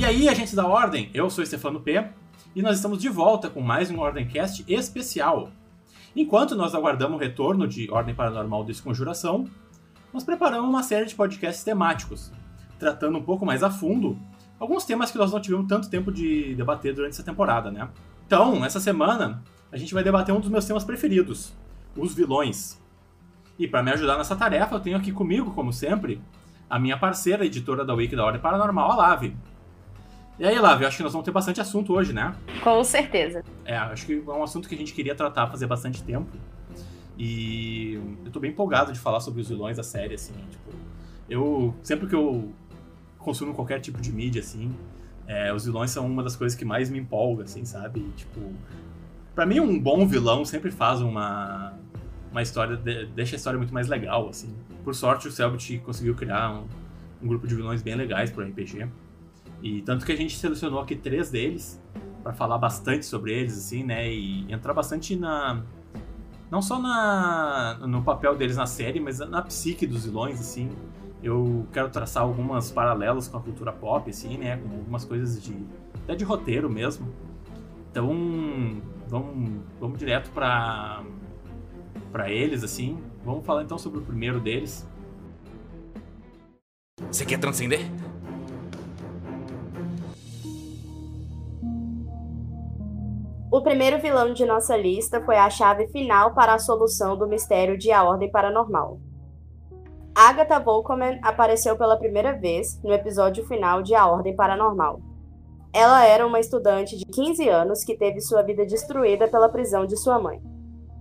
E aí, agentes da Ordem, eu sou Stefano P. E nós estamos de volta com mais um Ordemcast especial. Enquanto nós aguardamos o retorno de Ordem Paranormal Desconjuração, nós preparamos uma série de podcasts temáticos, tratando um pouco mais a fundo alguns temas que nós não tivemos tanto tempo de debater durante essa temporada, né? Então, essa semana, a gente vai debater um dos meus temas preferidos, os vilões. E para me ajudar nessa tarefa, eu tenho aqui comigo, como sempre, a minha parceira, editora da Wiki da Ordem Paranormal, a Lave. E aí, Lave, acho que nós vamos ter bastante assunto hoje, né? Com certeza. É, acho que é um assunto que a gente queria tratar fazer bastante tempo. E eu tô bem empolgado de falar sobre os vilões da série, assim, tipo, eu sempre que eu consumo qualquer tipo de mídia, assim, é, os vilões são uma das coisas que mais me empolga, assim, sabe? E, tipo, para mim um bom vilão sempre faz uma uma história deixa a história muito mais legal, assim. Por sorte o Selbit conseguiu criar um, um grupo de vilões bem legais pro RPG. E tanto que a gente selecionou aqui três deles para falar bastante sobre eles, assim, né? E entrar bastante na não só na no papel deles na série, mas na psique dos vilões, assim. Eu quero traçar algumas paralelos com a cultura pop, assim, né? Com algumas coisas de até de roteiro mesmo. Então, vamos, vamos direto para para eles, assim. Vamos falar então sobre o primeiro deles. Você quer transcender? O primeiro vilão de nossa lista foi a chave final para a solução do mistério de A Ordem Paranormal. Agatha Volkman apareceu pela primeira vez no episódio final de A Ordem Paranormal. Ela era uma estudante de 15 anos que teve sua vida destruída pela prisão de sua mãe.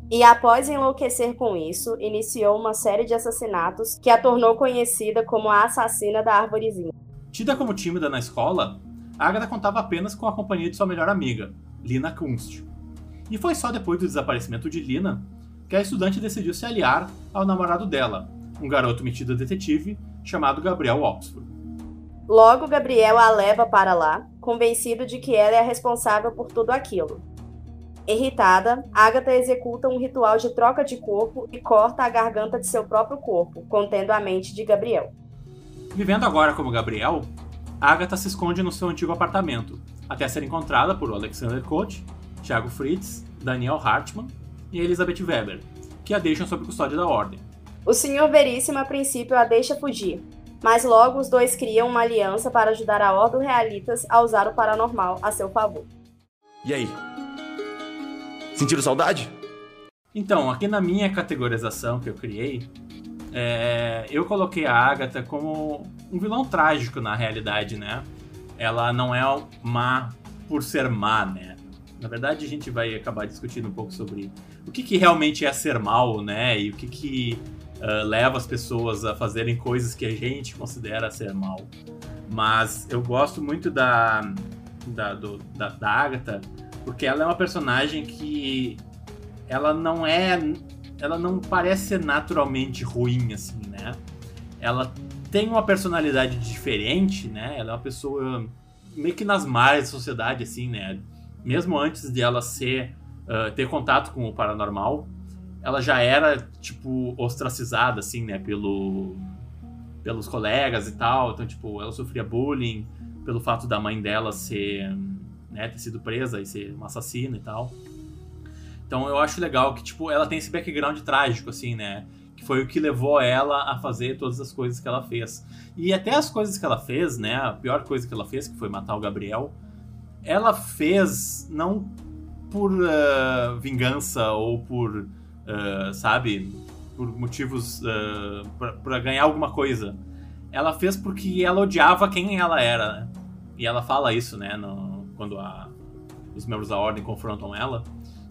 E após enlouquecer com isso, iniciou uma série de assassinatos que a tornou conhecida como a assassina da árvorezinha. Tida como tímida na escola, Agatha contava apenas com a companhia de sua melhor amiga, Lina Kunst. E foi só depois do desaparecimento de Lina que a estudante decidiu se aliar ao namorado dela, um garoto metido detetive chamado Gabriel Oxford. Logo, Gabriel a leva para lá, convencido de que ela é a responsável por tudo aquilo, Irritada, Agatha executa um ritual de troca de corpo e corta a garganta de seu próprio corpo, contendo a mente de Gabriel. Vivendo agora como Gabriel, Agatha se esconde no seu antigo apartamento, até ser encontrada por Alexander Koch, Thiago Fritz, Daniel Hartmann e Elizabeth Weber, que a deixam sob custódia da Ordem. O Senhor Veríssimo a princípio a deixa fugir, mas logo os dois criam uma aliança para ajudar a Ordem Realitas a usar o paranormal a seu favor. E aí, Sentiram saudade? Então, aqui na minha categorização que eu criei, é, eu coloquei a Agatha como um vilão trágico na realidade, né? Ela não é má por ser má, né? Na verdade, a gente vai acabar discutindo um pouco sobre o que, que realmente é ser mal, né? E o que, que uh, leva as pessoas a fazerem coisas que a gente considera ser mal. Mas eu gosto muito da, da, do, da, da Agatha porque ela é uma personagem que ela não é. Ela não parece ser naturalmente ruim, assim, né? Ela tem uma personalidade diferente, né? Ela é uma pessoa meio que nas margens da sociedade, assim, né? Mesmo antes de ela ser. Uh, ter contato com o paranormal, ela já era, tipo, ostracizada, assim, né? Pelo, pelos colegas e tal. Então, tipo, ela sofria bullying pelo fato da mãe dela ser né, ter sido presa e ser uma assassina e tal. Então eu acho legal que, tipo, ela tem esse background trágico, assim, né? Que foi o que levou ela a fazer todas as coisas que ela fez. E até as coisas que ela fez, né? A pior coisa que ela fez, que foi matar o Gabriel, ela fez não por uh, vingança ou por, uh, sabe, por motivos uh, para ganhar alguma coisa. Ela fez porque ela odiava quem ela era, né? E ela fala isso, né, no, quando a, os membros da ordem confrontam ela,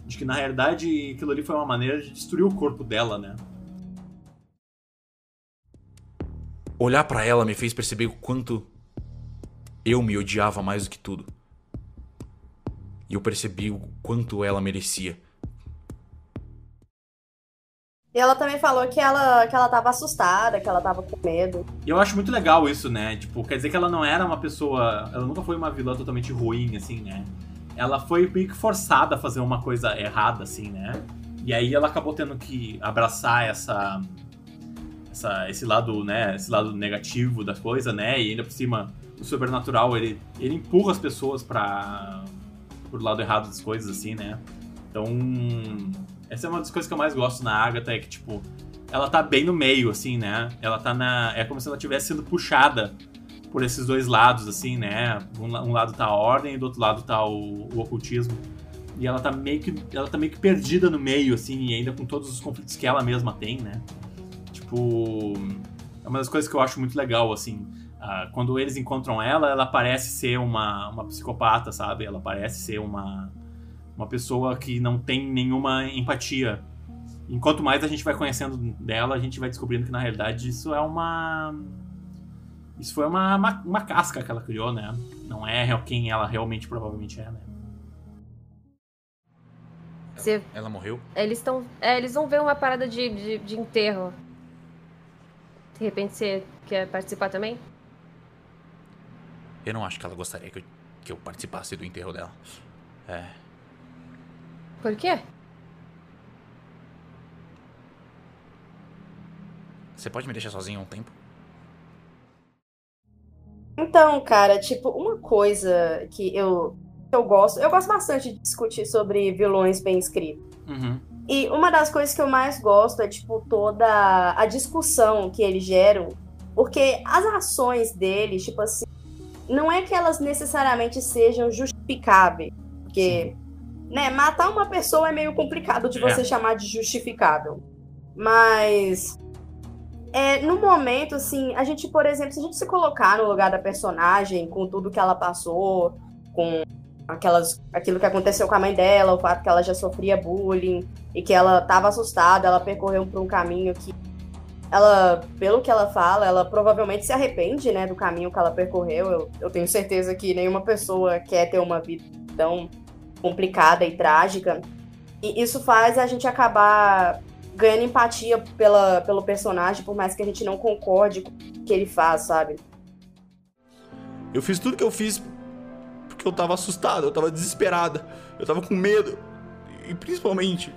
de que na realidade aquilo ali foi uma maneira de destruir o corpo dela, né? Olhar para ela me fez perceber o quanto eu me odiava mais do que tudo. E eu percebi o quanto ela merecia. E ela também falou que ela, que ela tava assustada, que ela tava com medo. E eu acho muito legal isso, né? Tipo, quer dizer que ela não era uma pessoa. Ela nunca foi uma vilã totalmente ruim, assim, né? Ela foi meio que forçada a fazer uma coisa errada, assim, né? E aí ela acabou tendo que abraçar essa. Essa esse lado, né? Esse lado negativo da coisa, né? E ainda por cima o sobrenatural, ele, ele empurra as pessoas para pro lado errado das coisas, assim, né? Então, essa é uma das coisas que eu mais gosto na Agatha, é que, tipo, ela tá bem no meio, assim, né? Ela tá na. É como se ela estivesse sendo puxada por esses dois lados, assim, né? Um, um, lado tá a ordem e do outro lado tá o, o, ocultismo. E ela tá meio que. Ela tá meio que perdida no meio, assim, e ainda com todos os conflitos que ela mesma tem, né? Tipo. É uma das coisas que eu acho muito legal, assim. Uh, quando eles encontram ela, ela parece ser uma, uma psicopata, sabe? Ela parece ser uma, uma pessoa que não tem nenhuma empatia. Enquanto mais a gente vai conhecendo dela, a gente vai descobrindo que na realidade isso é uma. Isso foi uma, uma, uma casca que ela criou, né? Não é quem ela realmente provavelmente é, né? Ela, ela morreu? Eles estão. É, eles vão ver uma parada de, de, de enterro. De repente você quer participar também? Eu não acho que ela gostaria que eu, que eu participasse do enterro dela. É. Por quê? Você pode me deixar sozinho um tempo? Então, cara, tipo, uma coisa que eu, eu gosto. Eu gosto bastante de discutir sobre vilões bem escritos. Uhum. E uma das coisas que eu mais gosto é, tipo, toda a discussão que eles geram. Porque as ações deles, tipo assim, não é que elas necessariamente sejam justificáveis. Porque, Sim. né, matar uma pessoa é meio complicado de você é. chamar de justificável. Mas. É, no momento, assim, a gente, por exemplo, se a gente se colocar no lugar da personagem, com tudo que ela passou, com aquelas, aquilo que aconteceu com a mãe dela, o fato que ela já sofria bullying e que ela estava assustada, ela percorreu por um caminho que ela, pelo que ela fala, ela provavelmente se arrepende, né, do caminho que ela percorreu. Eu, eu tenho certeza que nenhuma pessoa quer ter uma vida tão complicada e trágica. E isso faz a gente acabar ganhando empatia pela, pelo personagem, por mais que a gente não concorde com o que ele faz, sabe? Eu fiz tudo que eu fiz porque eu tava assustado, eu tava desesperada, eu tava com medo. E principalmente,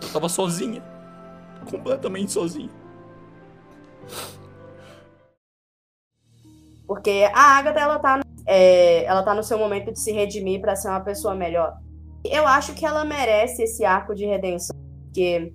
eu tava sozinha completamente sozinho. Porque a Agatha, ela tá, é, ela tá no seu momento de se redimir para ser uma pessoa melhor. Eu acho que ela merece esse arco de redenção. Porque,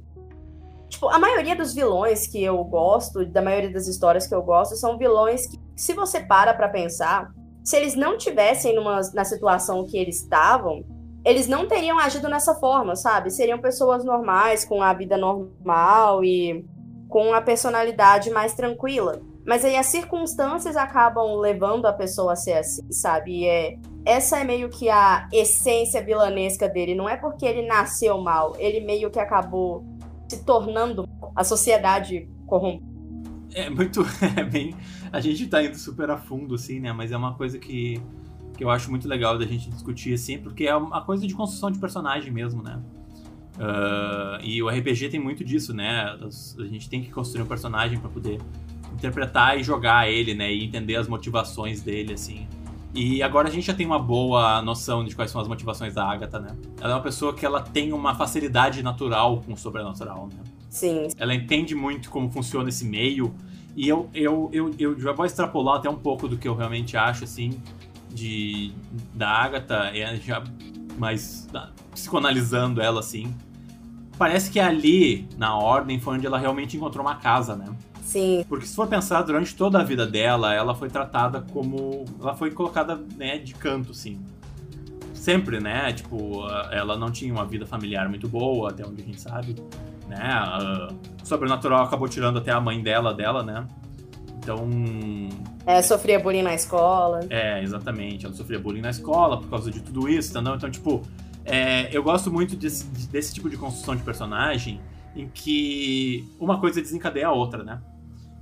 tipo, a maioria dos vilões que eu gosto, da maioria das histórias que eu gosto, são vilões que, se você para pra pensar, se eles não tivessem numa, na situação que eles estavam, eles não teriam agido nessa forma, sabe? Seriam pessoas normais, com a vida normal e com a personalidade mais tranquila. Mas aí as circunstâncias acabam levando a pessoa a ser assim, sabe? E é, essa é meio que a essência vilanesca dele. Não é porque ele nasceu mal, ele meio que acabou se tornando a sociedade corrompida. É muito. É bem. A gente tá indo super a fundo, assim, né? Mas é uma coisa que que eu acho muito legal da gente discutir assim, porque é uma coisa de construção de personagem mesmo, né? Uh, e o RPG tem muito disso, né? A gente tem que construir um personagem para poder interpretar e jogar ele, né? E entender as motivações dele, assim. E agora a gente já tem uma boa noção de quais são as motivações da Agatha, né? Ela é uma pessoa que ela tem uma facilidade natural com o sobrenatural, né? Sim. Ela entende muito como funciona esse meio. E eu, eu, eu, eu já vou extrapolar até um pouco do que eu realmente acho, assim de da Agatha, é já mais psicoanalisando ela assim. Parece que ali, na ordem, foi onde ela realmente encontrou uma casa, né? Sim. Porque se for pensar, durante toda a vida dela, ela foi tratada como. Ela foi colocada, né, de canto, assim. Sempre, né? Tipo, ela não tinha uma vida familiar muito boa, até onde a gente sabe. Né? O sobrenatural acabou tirando até a mãe dela dela, né? Então. É, sofria bullying na escola. É, exatamente. Ela sofria bullying na escola por causa de tudo isso, entendeu? Então, tipo, é, eu gosto muito desse, desse tipo de construção de personagem em que uma coisa desencadeia a outra, né?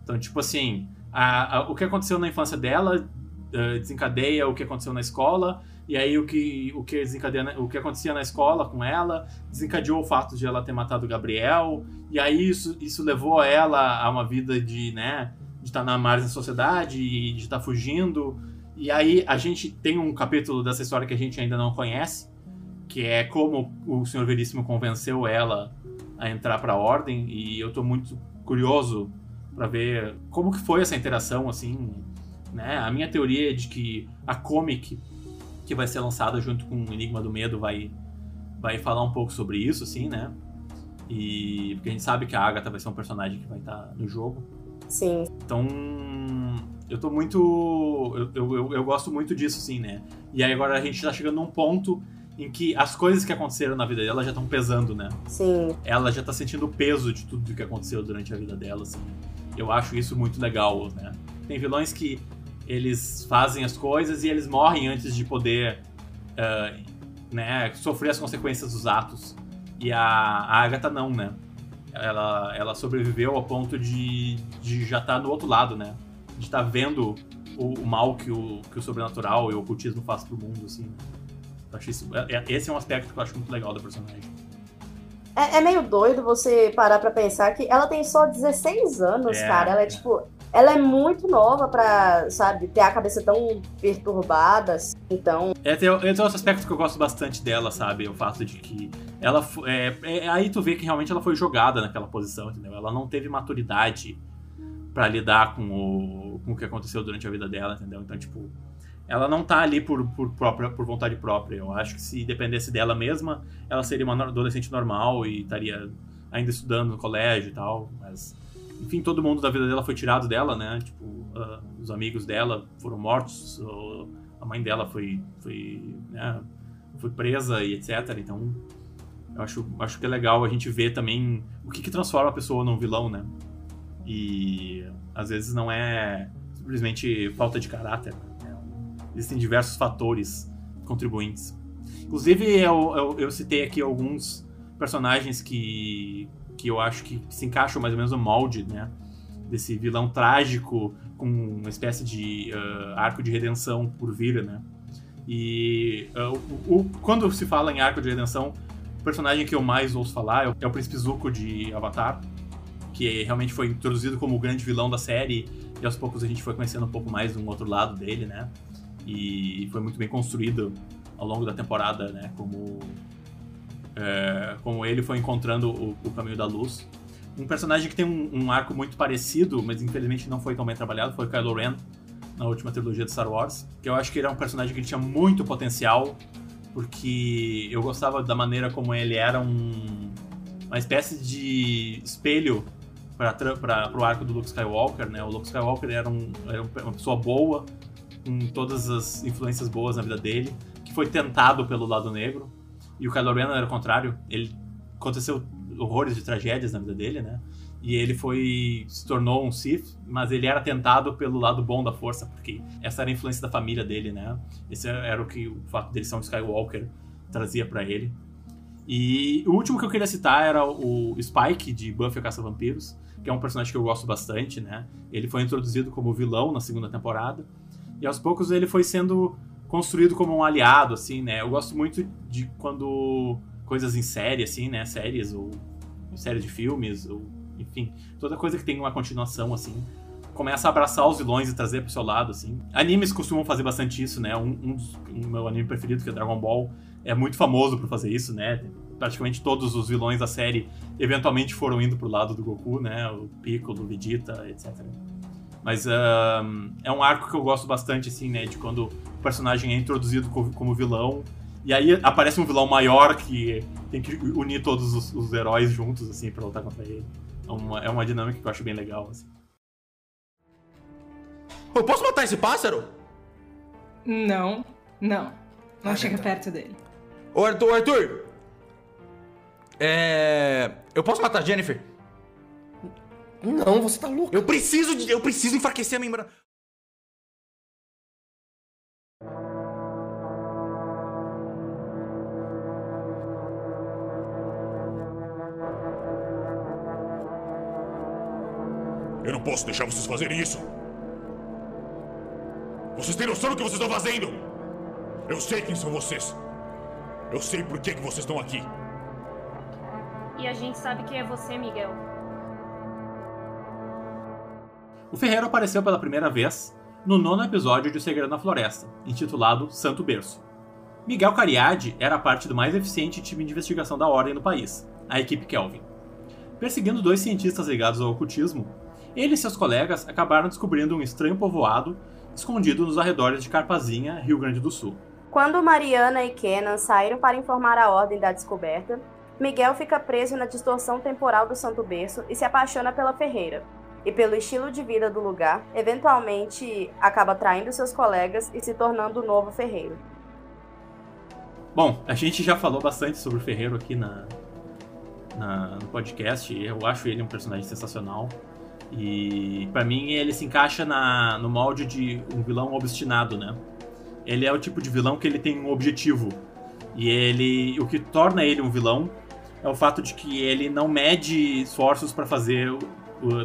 Então, tipo assim, a, a, o que aconteceu na infância dela uh, desencadeia o que aconteceu na escola, e aí o que, o que desencadeia, o que acontecia na escola com ela desencadeou o fato de ela ter matado o Gabriel, e aí isso, isso levou ela a uma vida de, né, de estar na margem da sociedade e de estar fugindo. E aí a gente tem um capítulo dessa história que a gente ainda não conhece, que é como o Senhor Veríssimo convenceu ela a entrar para a ordem e eu estou muito curioso para ver como que foi essa interação assim Né? A minha teoria é de que a comic que vai ser lançada junto com o Enigma do Medo vai, vai falar um pouco sobre isso, assim, né? E porque a gente sabe que a Agatha vai ser um personagem que vai estar no jogo. Sim. Então, eu tô muito. Eu, eu, eu, eu gosto muito disso, sim, né? E aí agora a gente tá chegando num ponto em que as coisas que aconteceram na vida dela já estão pesando, né? Sim. Ela já tá sentindo o peso de tudo que aconteceu durante a vida dela, assim. Eu acho isso muito legal, né? Tem vilões que eles fazem as coisas e eles morrem antes de poder uh, né, sofrer as consequências dos atos. E a, a Agatha não, né? Ela, ela sobreviveu ao ponto de, de já estar tá no outro lado, né? De estar tá vendo o, o, mal que o, que o sobrenatural e o ocultismo faz pro mundo, assim. Eu acho isso, é, é, esse é um aspecto que eu acho muito legal da personagem. É, é meio doido você parar pra pensar que ela tem só 16 anos, é, cara. Ela é, é. tipo. Ela é muito nova pra, sabe, ter a cabeça tão perturbada. Assim. Então. É, tem, tem outro aspecto que eu gosto bastante dela, sabe? O fato de que ela. É, é, aí tu vê que realmente ela foi jogada naquela posição, entendeu? Ela não teve maturidade para lidar com o, com o que aconteceu durante a vida dela, entendeu? Então, tipo ela não tá ali por, por, própria, por vontade própria. Eu acho que se dependesse dela mesma, ela seria uma adolescente normal e estaria ainda estudando no colégio e tal. Mas, enfim, todo mundo da vida dela foi tirado dela, né? Tipo, uh, os amigos dela foram mortos, a mãe dela foi, foi, né? foi presa e etc. Então, eu acho, acho que é legal a gente ver também o que, que transforma a pessoa num vilão, né? E às vezes não é simplesmente falta de caráter. Existem diversos fatores contribuintes. Inclusive, eu, eu, eu citei aqui alguns personagens que, que eu acho que se encaixam mais ou menos no molde, né? Desse vilão trágico com uma espécie de uh, arco de redenção por vir, né? E uh, o, o, quando se fala em arco de redenção, o personagem que eu mais ouço falar é o, é o Príncipe Zuko de Avatar, que realmente foi introduzido como o grande vilão da série e aos poucos a gente foi conhecendo um pouco mais de um outro lado dele, né? e foi muito bem construído ao longo da temporada, né? Como, é, como ele foi encontrando o, o, caminho da luz. Um personagem que tem um, um, arco muito parecido, mas infelizmente não foi tão bem trabalhado, foi Kylo Ren, na última trilogia de Star Wars. Que eu acho que ele era um personagem que tinha muito potencial, porque eu gostava da maneira como ele era um, uma espécie de espelho para o arco do Luke Skywalker, né? O Luke Skywalker era, um, era uma pessoa boa, com todas as influências boas na vida dele, que foi tentado pelo lado negro. E o Kylo Ren era o contrário. Ele aconteceu horrores de tragédias na vida dele, né? E ele foi se tornou um Sith, mas ele era tentado pelo lado bom da força, porque essa era a influência da família dele, né? Esse era o que o fato dele ser um Skywalker trazia para ele. E o último que eu queria citar era o Spike de Buffy a Caça-Vampiros, que é um personagem que eu gosto bastante, né? Ele foi introduzido como vilão na segunda temporada e aos poucos ele foi sendo construído como um aliado, assim, né? Eu gosto muito de quando coisas em série, assim, né? Séries ou séries de filmes, ou enfim, toda coisa que tem uma continuação, assim, começa a abraçar os vilões e trazer pro seu lado, assim. Animes costumam fazer bastante isso, né? Um, um dos um meu anime preferido, que é Dragon Ball, é muito famoso por fazer isso, né? Praticamente todos os vilões da série eventualmente foram indo pro lado do Goku, né? O Piccolo, o Vegeta, etc. Mas é um arco que eu gosto bastante, assim, né? De quando personagem é introduzido como vilão. E aí aparece um vilão maior que tem que unir todos os, os heróis juntos, assim, pra lutar contra ele. É uma, é uma dinâmica que eu acho bem legal, assim. Eu posso matar esse pássaro? Não, não. Não ah, chega tá. perto dele. Ô, Arthur, Arthur! É. Eu posso matar a Jennifer? Não, você tá louco. Eu preciso de. Eu preciso enfraquecer a membrana. Eu não posso deixar vocês fazerem isso. Vocês têm noção do que vocês estão fazendo? Eu sei quem são vocês. Eu sei por que, que vocês estão aqui. E a gente sabe quem é você, Miguel. O Ferreiro apareceu pela primeira vez no nono episódio de O Segredo na Floresta, intitulado Santo Berço. Miguel Cariade era parte do mais eficiente time de investigação da Ordem no país, a equipe Kelvin. Perseguindo dois cientistas ligados ao ocultismo, ele e seus colegas acabaram descobrindo um estranho povoado escondido nos arredores de Carpazinha, Rio Grande do Sul. Quando Mariana e Kenan saíram para informar a ordem da descoberta, Miguel fica preso na distorção temporal do Santo Berço e se apaixona pela Ferreira. E pelo estilo de vida do lugar, eventualmente acaba traindo seus colegas e se tornando o novo ferreiro. Bom, a gente já falou bastante sobre o Ferreiro aqui na, na, no podcast. Eu acho ele um personagem sensacional. E para mim ele se encaixa na, no molde de um vilão obstinado, né? Ele é o tipo de vilão que ele tem um objetivo. E ele, o que torna ele um vilão é o fato de que ele não mede esforços para fazer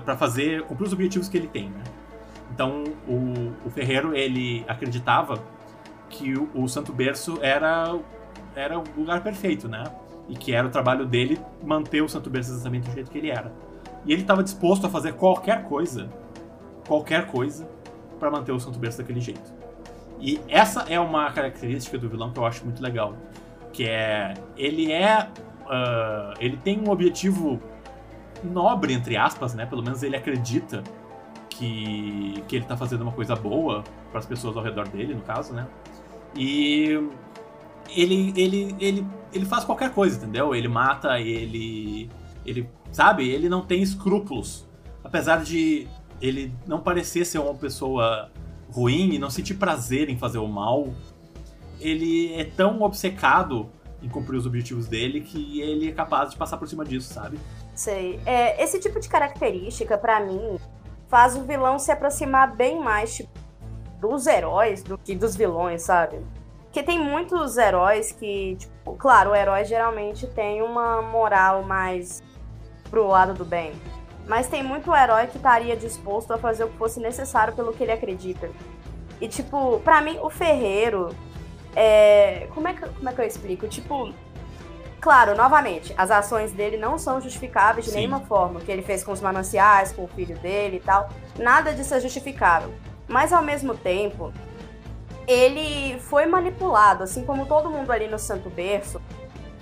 para fazer cumprir os objetivos que ele tem, né? Então o, o Ferreiro ele acreditava que o, o Santo Berço era era o lugar perfeito, né? E que era o trabalho dele manter o Santo Berço exatamente do jeito que ele era. E ele estava disposto a fazer qualquer coisa, qualquer coisa, para manter o Santo Berço daquele jeito. E essa é uma característica do vilão que eu acho muito legal, que é ele é uh, ele tem um objetivo nobre entre aspas, né? Pelo menos ele acredita que que ele tá fazendo uma coisa boa para as pessoas ao redor dele, no caso, né? E ele, ele, ele, ele faz qualquer coisa, entendeu? Ele mata, ele. Ele. Sabe? Ele não tem escrúpulos. Apesar de ele não parecer ser uma pessoa ruim e não sentir prazer em fazer o mal, ele é tão obcecado em cumprir os objetivos dele que ele é capaz de passar por cima disso, sabe? Sei. É, esse tipo de característica, para mim, faz o vilão se aproximar bem mais tipo, dos heróis do que dos vilões, sabe? Porque tem muitos heróis que, tipo, claro, o herói geralmente tem uma moral mais pro lado do bem. Mas tem muito herói que estaria disposto a fazer o que fosse necessário pelo que ele acredita. E, tipo, pra mim, o Ferreiro. É... Como, é que, como é que eu explico? Tipo, claro, novamente, as ações dele não são justificáveis de Sim. nenhuma forma. O que ele fez com os mananciais, com o filho dele e tal. Nada disso é justificável. Mas ao mesmo tempo, ele foi manipulado, assim como todo mundo ali no Santo Berço.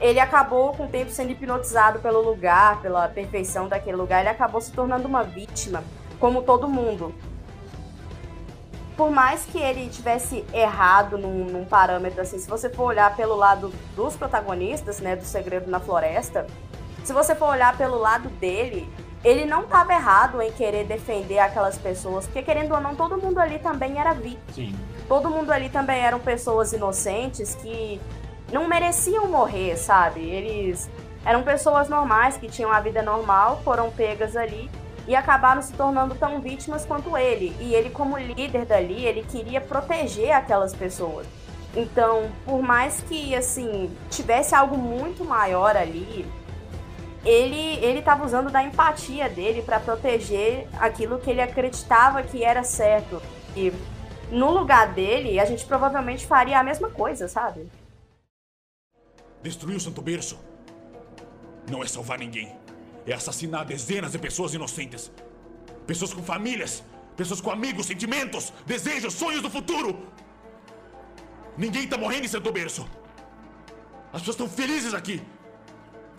Ele acabou com o tempo sendo hipnotizado pelo lugar, pela perfeição daquele lugar. Ele acabou se tornando uma vítima, como todo mundo. Por mais que ele tivesse errado num, num parâmetro assim, se você for olhar pelo lado dos protagonistas, né, do Segredo na Floresta, se você for olhar pelo lado dele, ele não estava errado em querer defender aquelas pessoas, porque querendo ou não, todo mundo ali também era vítima. Sim todo mundo ali também eram pessoas inocentes que não mereciam morrer, sabe? Eles eram pessoas normais que tinham a vida normal, foram pegas ali e acabaram se tornando tão vítimas quanto ele. E ele, como líder dali, ele queria proteger aquelas pessoas. Então, por mais que assim tivesse algo muito maior ali, ele ele estava usando da empatia dele para proteger aquilo que ele acreditava que era certo. E no lugar dele, a gente provavelmente faria a mesma coisa, sabe? Destruir o Santo Berço não é salvar ninguém. É assassinar dezenas de pessoas inocentes. Pessoas com famílias, pessoas com amigos, sentimentos, desejos, sonhos do futuro. Ninguém tá morrendo em Santo Berço. As pessoas estão felizes aqui.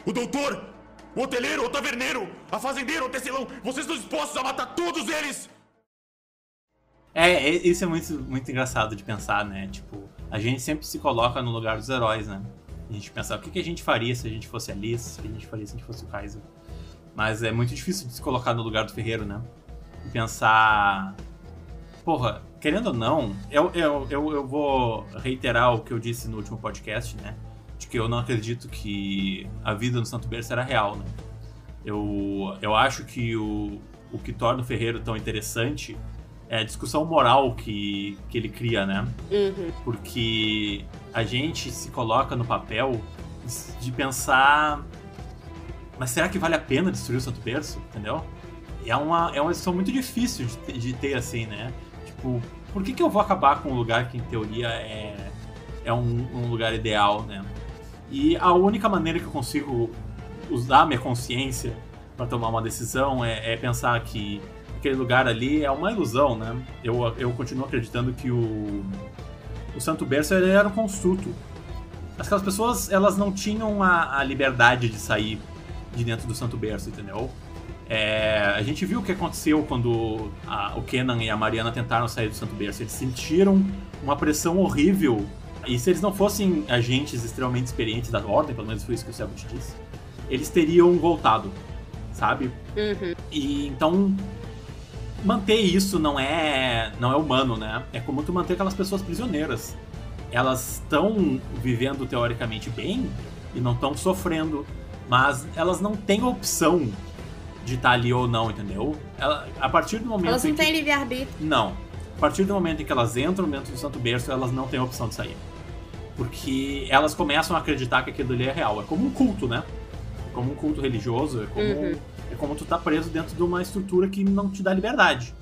O doutor, o hoteleiro, o taverneiro, a fazendeira, o tecelão, vocês estão dispostos a matar todos eles! É, é, isso é muito, muito engraçado de pensar, né? Tipo, a gente sempre se coloca no lugar dos heróis, né? A gente pensa, o que, que a gente faria se a gente fosse a Liz? O que a gente faria se a gente fosse o Kaiser? Mas é muito difícil de se colocar no lugar do Ferreiro, né? E pensar. Porra, querendo ou não, eu, eu, eu, eu vou reiterar o que eu disse no último podcast, né? De que eu não acredito que a vida no Santo Berço era real, né? Eu, eu acho que o, o que torna o Ferreiro tão interessante é a discussão moral que, que ele cria, né? Uhum. Porque a gente se coloca no papel de pensar. Mas será que vale a pena destruir o Santo Berço? Entendeu? É uma, é uma discussão muito difícil de, de ter assim, né? Tipo, por que, que eu vou acabar com um lugar que em teoria é, é um, um lugar ideal, né? E a única maneira que eu consigo usar minha consciência para tomar uma decisão é, é pensar que aquele lugar ali é uma ilusão, né? Eu, eu continuo acreditando que o, o Santo Berço era um construto. Aquelas pessoas, elas não tinham a, a liberdade de sair de dentro do Santo Berço, entendeu? É, a gente viu o que aconteceu quando a- o Kenan e a Mariana tentaram sair do Santo Berço. Eles sentiram uma pressão horrível. E se eles não fossem agentes extremamente experientes da Ordem, pelo menos foi isso que o Selbit disse, eles teriam voltado, sabe? Uhum. E então manter isso não é não é humano, né? É como tu manter aquelas pessoas prisioneiras. Elas estão vivendo teoricamente bem e não estão sofrendo, mas elas não têm opção de estar ali ou não, entendeu? Ela- a partir do momento Elas não que- têm livre-arbítrio. não. A partir do momento em que elas entram dentro do Santo Berço, elas não têm opção de sair. Porque elas começam a acreditar que aquilo ali é real. É como um culto, né? É como um culto religioso, é como, Uhum. É como tu tá preso dentro de uma estrutura que não te dá liberdade.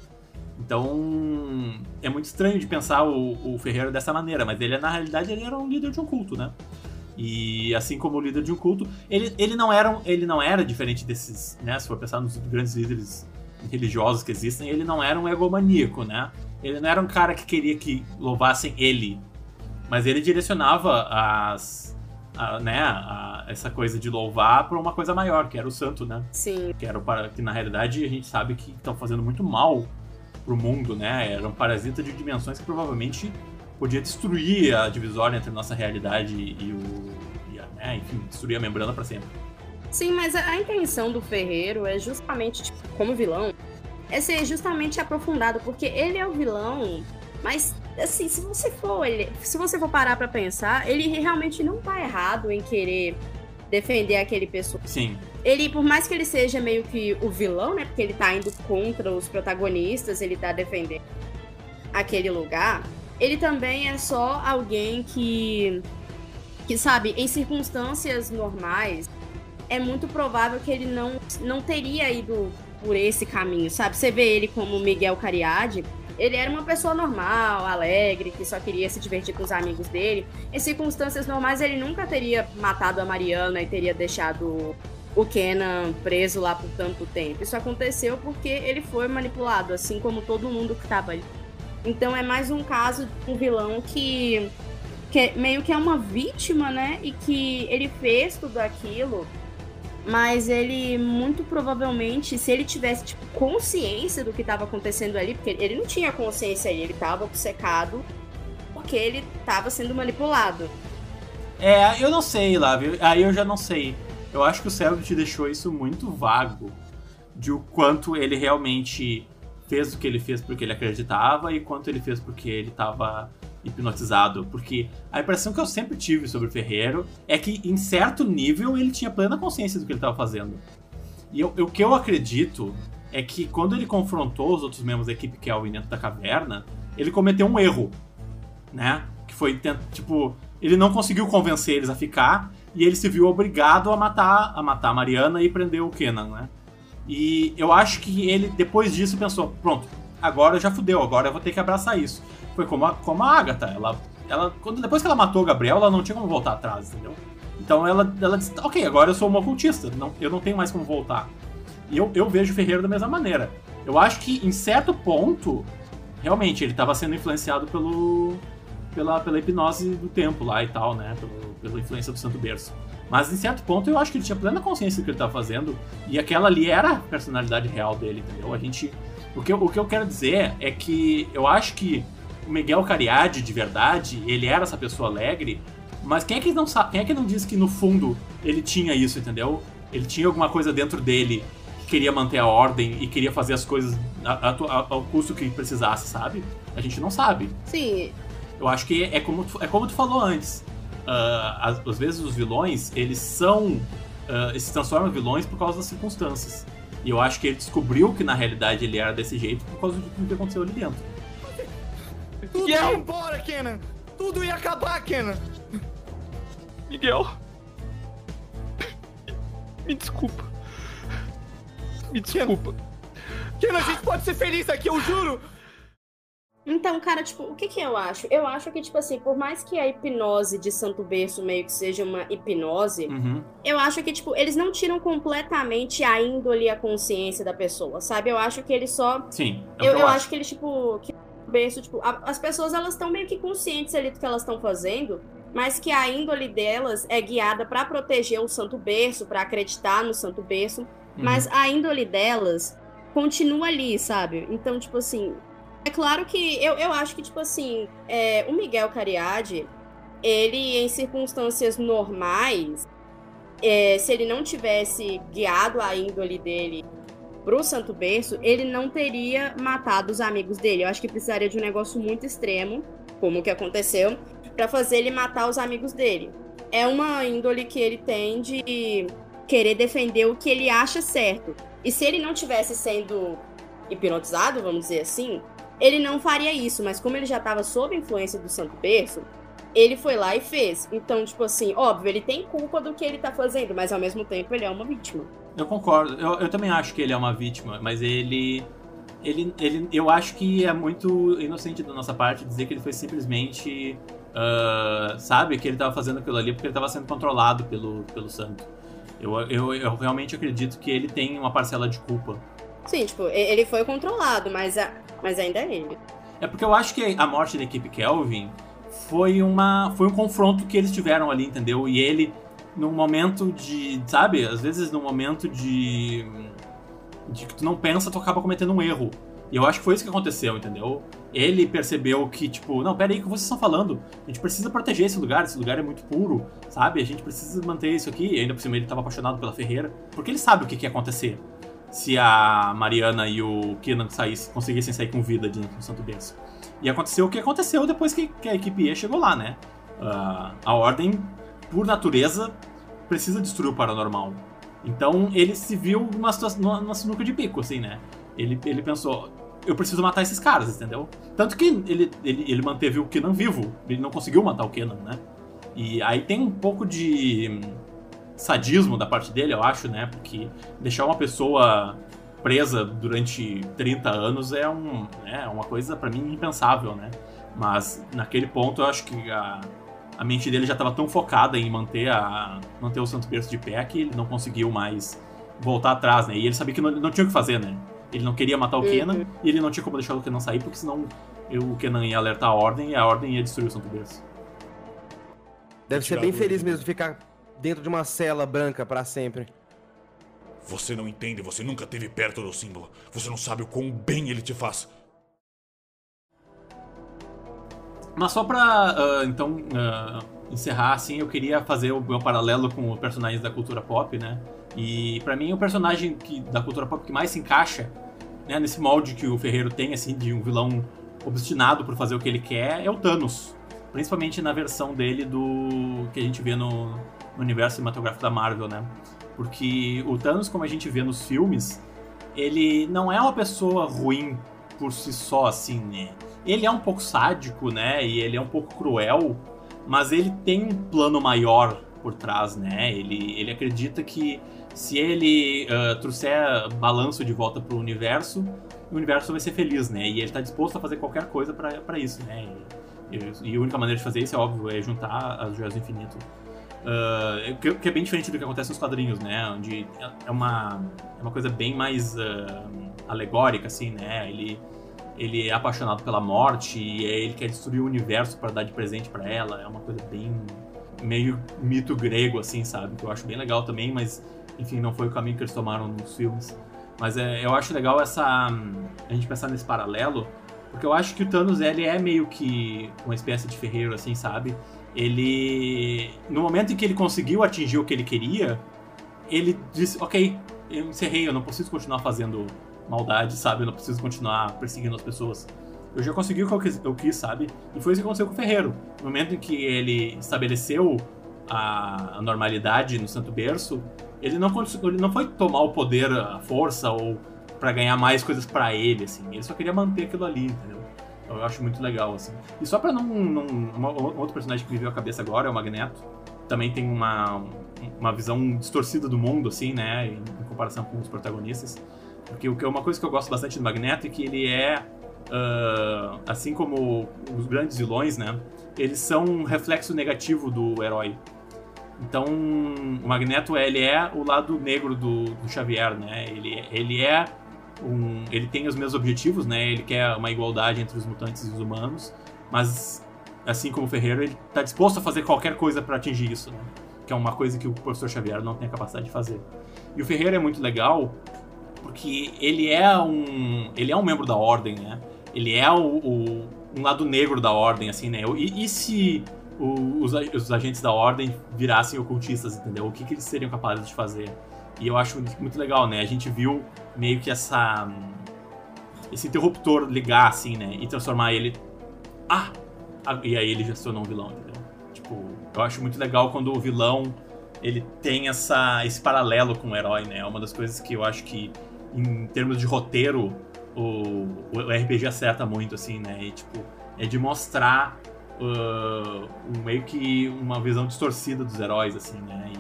Então, é muito estranho de pensar o, o Ferreira dessa maneira, mas ele, na realidade, ele era um líder de um culto, né? E assim como o líder de um culto, ele, ele, não, era, ele não era diferente desses, né? Se for pensar nos grandes líderes religiosos que existem, ele não era um egomaníaco, né? Ele não era um cara que queria que louvassem ele, mas ele direcionava as, a, né, a- essa coisa de louvar para uma coisa maior, que era o santo, né? Sim. Que era o para que na realidade a gente sabe que estão fazendo muito mal pro mundo, né? Era um parasita de dimensões que provavelmente podia destruir a divisória entre a nossa realidade e o, e a, né, enfim, destruir a membrana para sempre. Sim, mas a, a intenção do Ferreiro é justamente, tipo, como vilão, é ser justamente aprofundado, porque ele é o vilão, mas assim, se você for, ele, se você for parar pra pensar, ele realmente não tá errado em querer defender aquele pessoa. Sim, Ele, por mais que ele seja meio que o vilão, né? Porque ele tá indo contra os protagonistas, ele tá defendendo aquele lugar, ele também é só alguém que que sabe, em circunstâncias normais, é muito provável que ele não, não teria ido por esse caminho, sabe? Você vê ele como Miguel Cariade, ele era uma pessoa normal, alegre, que só queria se divertir com os amigos dele. Em circunstâncias normais, ele nunca teria matado a Mariana e teria deixado o Kenan preso lá por tanto tempo. Isso aconteceu porque ele foi manipulado, assim como todo mundo que tava ali. Então é mais um caso de um vilão que, que meio que é uma vítima, né? E que ele fez tudo aquilo, mas ele muito provavelmente, se ele tivesse tipo, consciência do que estava acontecendo ali, porque ele não tinha consciência aí, ele estava obcecado porque ele estava sendo manipulado. É, eu não sei, lá, aí eu já não sei. Eu acho que o Selbit deixou isso muito vago de o quanto ele realmente fez o que ele fez porque ele acreditava e quanto ele fez porque ele estava hipnotizado. Porque a impressão que eu sempre tive sobre o Ferreiro é que, em certo nível, ele tinha plena consciência do que ele estava fazendo. E eu- o que eu acredito é que quando ele confrontou os outros membros da equipe Kelvin dentro da caverna, ele cometeu um erro, né? Que foi, tipo, ele não conseguiu convencer eles a ficar e ele se viu obrigado a matar a matar a Mariana e prender o Kenan, né? E eu acho que ele, depois disso, pensou: pronto, agora já fudeu, agora eu vou ter que abraçar isso. Foi como a, como a Agatha. Ela, ela, quando, depois que ela matou o Gabriel, ela não tinha como voltar atrás, entendeu? Então ela, ela disse: ok, agora eu sou uma ocultista, não, eu não tenho mais como voltar. E eu, eu vejo o Ferreiro da mesma maneira. Eu acho que, em certo ponto, realmente, ele estava sendo influenciado pelo, pela, pela hipnose do tempo lá e tal, né? Pelo, pela influência do Santo Berço. Mas em certo ponto eu acho que ele tinha plena consciência do que ele estava fazendo. E aquela ali era a personalidade real dele, entendeu? A gente. O que, eu, o que eu quero dizer é que eu acho que o Miguel Cariade, de verdade, ele era essa pessoa alegre. Mas quem é que não sabe? Quem é que não diz que no fundo ele tinha isso, entendeu? Ele tinha alguma coisa dentro dele que queria manter a ordem e queria fazer as coisas a- a- ao custo que precisasse, sabe? A gente não sabe. Sim, Eu acho que é como tu, é como tu falou antes. Ah, às, vezes os vilões, eles são. ah, eles se transformam em vilões por causa das circunstâncias. E eu acho que ele descobriu que na realidade ele era desse jeito por causa do que aconteceu ali dentro. Tudo ia embora, Kenan! Tudo ia acabar, Kenan! Miguel. Me desculpa. Me desculpa. Kenan, a gente pode ser feliz aqui, eu juro! Então, cara, tipo, o que que eu acho? Eu acho que, tipo assim, por mais que a hipnose de Santo Berço meio que seja uma hipnose, Uhum. eu acho que, tipo, eles não tiram completamente a índole e a consciência da pessoa, sabe? Eu acho que eles só. Sim. é Eu, que eu acho que eles, tipo, que berço, tipo, a- as pessoas elas estão meio que conscientes ali do que elas estão fazendo, mas que a índole delas é guiada pra proteger o Santo Berço, pra acreditar no Santo Berço. Mas a índole delas continua ali, sabe? Então, tipo assim. É claro que eu, eu acho que, tipo assim, é, o Miguel Cariade, ele, em circunstâncias normais, é, se ele não tivesse guiado a índole dele pro Santo Berço, ele não teria matado os amigos dele. Eu acho que precisaria de um negócio muito extremo, como o que aconteceu, para fazer ele matar os amigos dele. É uma índole que ele tem de querer defender o que ele acha certo. E se ele não tivesse sendo hipnotizado, vamos dizer assim, ele não faria isso, mas como ele já estava sob influência do Santo Berço, ele foi lá e fez. Então, tipo assim, óbvio, ele tem culpa do que ele tá fazendo, mas ao mesmo tempo ele é uma vítima. Eu concordo. Eu, eu também acho que ele é uma vítima, mas ele, ele, ele. Eu acho que é muito inocente da nossa parte dizer que ele foi simplesmente. ah, sabe? Que ele tava fazendo aquilo ali porque ele tava sendo controlado pelo, pelo santo. Eu, eu, eu realmente acredito que ele tem uma parcela de culpa. Sim, tipo, ele foi controlado, mas, a, mas ainda é ele. É porque eu acho que a morte da equipe Kelvin foi uma foi um confronto que eles tiveram ali, entendeu? E ele num momento de, sabe, às vezes num momento de de que tu não pensa, tu acaba cometendo um erro. E eu acho que foi isso que aconteceu, entendeu? Ele percebeu que, tipo, não, pera aí, o que vocês estão falando? A gente precisa proteger esse lugar, esse lugar é muito puro, sabe? A gente precisa manter isso aqui. E ainda por cima ele estava apaixonado pela Ferreira, porque ele sabe o que, que ia acontecer se a Mariana e o Kenan saísse, conseguissem sair com vida de Santo Berço. E aconteceu o que aconteceu depois que, que a equipe E chegou lá, né? Ah, a Ordem, por natureza, precisa destruir o paranormal. Então ele se viu numa, numa, numa sinuca de bico, assim, né? Ele, ele pensou, eu preciso matar esses caras, entendeu? Tanto que ele, ele, ele manteve o Kenan vivo, ele não conseguiu matar o Kenan, né? E aí tem um pouco de sadismo da parte dele, eu acho, né? Porque deixar uma pessoa presa durante 30 anos é, um, é uma coisa, pra mim, impensável, né? Mas naquele ponto eu acho que a, a mente dele já estava tão focada em manter, a, manter o Santo Berço de pé que ele não conseguiu mais voltar atrás, né? E ele sabia que não, não tinha o que fazer, né? Ele não queria matar o Uhum. Kenan e ele não tinha como deixar o Kenan sair, porque senão eu- o Kenan ia alertar a Ordem e a Ordem ia destruir o Santo Berço. Deve ser bem feliz mesmo de ficar dentro de uma cela branca pra sempre. Você não entende, você nunca esteve perto do símbolo. Você não sabe o quão bem ele te faz. Mas só pra, ah, então, ah, encerrar, assim, eu queria fazer o meu paralelo com os personagens da cultura pop, né? E pra mim, o personagem que, da cultura pop que mais se encaixa né, nesse molde que o Ferreiro tem, assim, de um vilão obstinado por fazer o que ele quer, é o Thanos. Principalmente na versão dele do que a gente vê no, no universo cinematográfico da Marvel, né? Porque o Thanos, como a gente vê nos filmes, ele não é uma pessoa ruim por si só, assim, né? Ele é um pouco sádico, né? E ele é um pouco cruel, mas ele tem um plano maior por trás, né? Ele, ele acredita que se ele ah, trouxer balanço de volta pro universo, o universo vai ser feliz, né? E ele tá disposto a fazer qualquer coisa pra isso, né? E, e- e a única maneira de fazer isso, é óbvio, é juntar as joias do infinito. Ah, que, é bem diferente do que acontece nos quadrinhos, né? Onde é uma, é uma coisa bem mais ah, alegórica, assim, né? Ele, ele é apaixonado pela morte e aí ele quer destruir o universo para dar de presente para ela. É uma coisa bem meio mito grego, assim, sabe? Que eu acho bem legal também, mas enfim, não foi o caminho que eles tomaram nos filmes. Mas é, eu acho legal essa a gente pensar nesse paralelo, porque eu acho que o Thanos ele é meio que uma espécie de ferreiro, assim, sabe? Ele no momento em que ele conseguiu atingir o que ele queria, ele disse, ok, eu encerrei, eu não preciso continuar fazendo maldade, sabe? Eu não preciso continuar perseguindo as pessoas. Eu já consegui o que eu quis, sabe? E foi isso que aconteceu com o Ferreiro. No momento em que ele estabeleceu a, normalidade no Santo Berço, ele não, ele não foi tomar o poder, a força, ou pra ganhar mais coisas pra ele, assim. Ele só queria manter aquilo ali, entendeu? Eu acho muito legal, assim. E só pra não... não uma- um outro personagem que me veio à cabeça agora é o Magneto. Também tem uma, uma visão distorcida do mundo, assim, né? Em, em comparação com os protagonistas. Porque o que é uma coisa que eu gosto bastante do Magneto é que ele é, ah, assim como os grandes vilões, né? Eles são um reflexo negativo do herói. Então, o Magneto ele é o lado negro do, do Xavier, né? Ele, ele é um, ele tem os mesmos objetivos, né? Ele quer uma igualdade entre os mutantes e os humanos, mas assim como o Ferreira, ele tá disposto a fazer qualquer coisa para atingir isso, né? que é uma coisa que o professor Xavier não tem a capacidade de fazer. E o Ferreira é muito legal porque ele é um ele é um membro da ordem, né? Ele é o, o um lado negro da ordem, assim, né? E, e se o, os, os, agentes da ordem virassem ocultistas, entendeu? O que, que eles seriam capazes de fazer? E eu acho muito legal, né? A gente viu meio que essa esse interruptor ligar, assim, né? E transformar ele. Ah! E aí ele já se tornou um vilão, entendeu? Tipo, eu acho muito legal quando o vilão ele tem essa, esse paralelo com o herói, né? É uma das coisas que eu acho que, em termos de roteiro, o, o RPG acerta muito, assim, né? E, tipo, é de mostrar uh, um, meio que uma visão distorcida dos heróis, assim, né?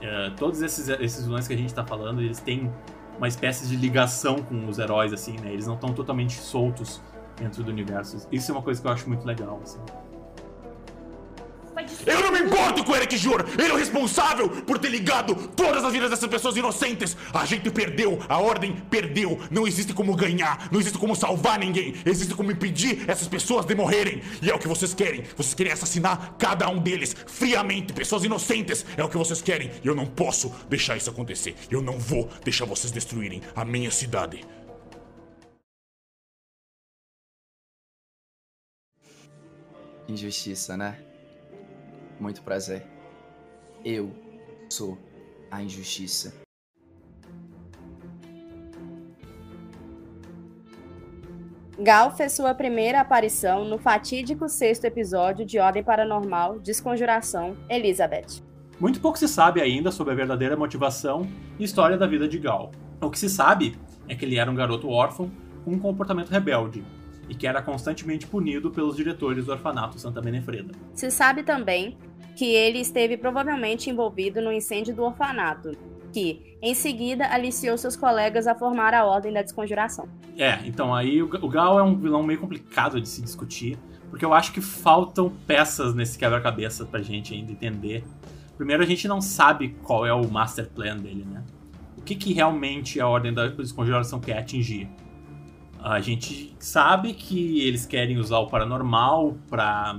E uh, todos esses, esses vilões que a gente tá falando, eles têm uma espécie de ligação com os heróis, assim, né? Eles não estão totalmente soltos dentro do universo. Isso é uma coisa que eu acho muito legal, assim. Eu não me importo com o Eric Jor! Ele é o responsável por ter ligado todas as vidas dessas pessoas inocentes! A gente perdeu, a ordem perdeu! Não existe como ganhar, não existe como salvar ninguém! Existe como impedir essas pessoas de morrerem! E é o que vocês querem! Vocês querem assassinar cada um deles, friamente! Pessoas inocentes! É o que vocês querem! E eu não posso deixar isso acontecer! Eu não vou deixar vocês destruírem a minha cidade! Injustiça, né? Muito prazer. Eu sou a injustiça. Gal fez sua primeira aparição no fatídico sexto episódio de Ordem Paranormal Desconjuração Elizabeth. Muito pouco se sabe ainda sobre a verdadeira motivação e história da vida de Gal. O que se sabe é que ele era um garoto órfão com um comportamento rebelde e que era constantemente punido pelos diretores do orfanato Santa Benefreda. Se sabe também que ele esteve provavelmente envolvido no incêndio do orfanato, que, em seguida, aliciou seus colegas a formar a Ordem da Desconjuração. É, então aí o Gal é um vilão meio complicado de se discutir, porque eu acho que faltam peças nesse quebra-cabeça pra gente ainda entender. Primeiro, a gente não sabe qual é o master plan dele, né? O que, que realmente a Ordem da Desconjuração quer atingir? A gente sabe que eles querem usar o paranormal pra.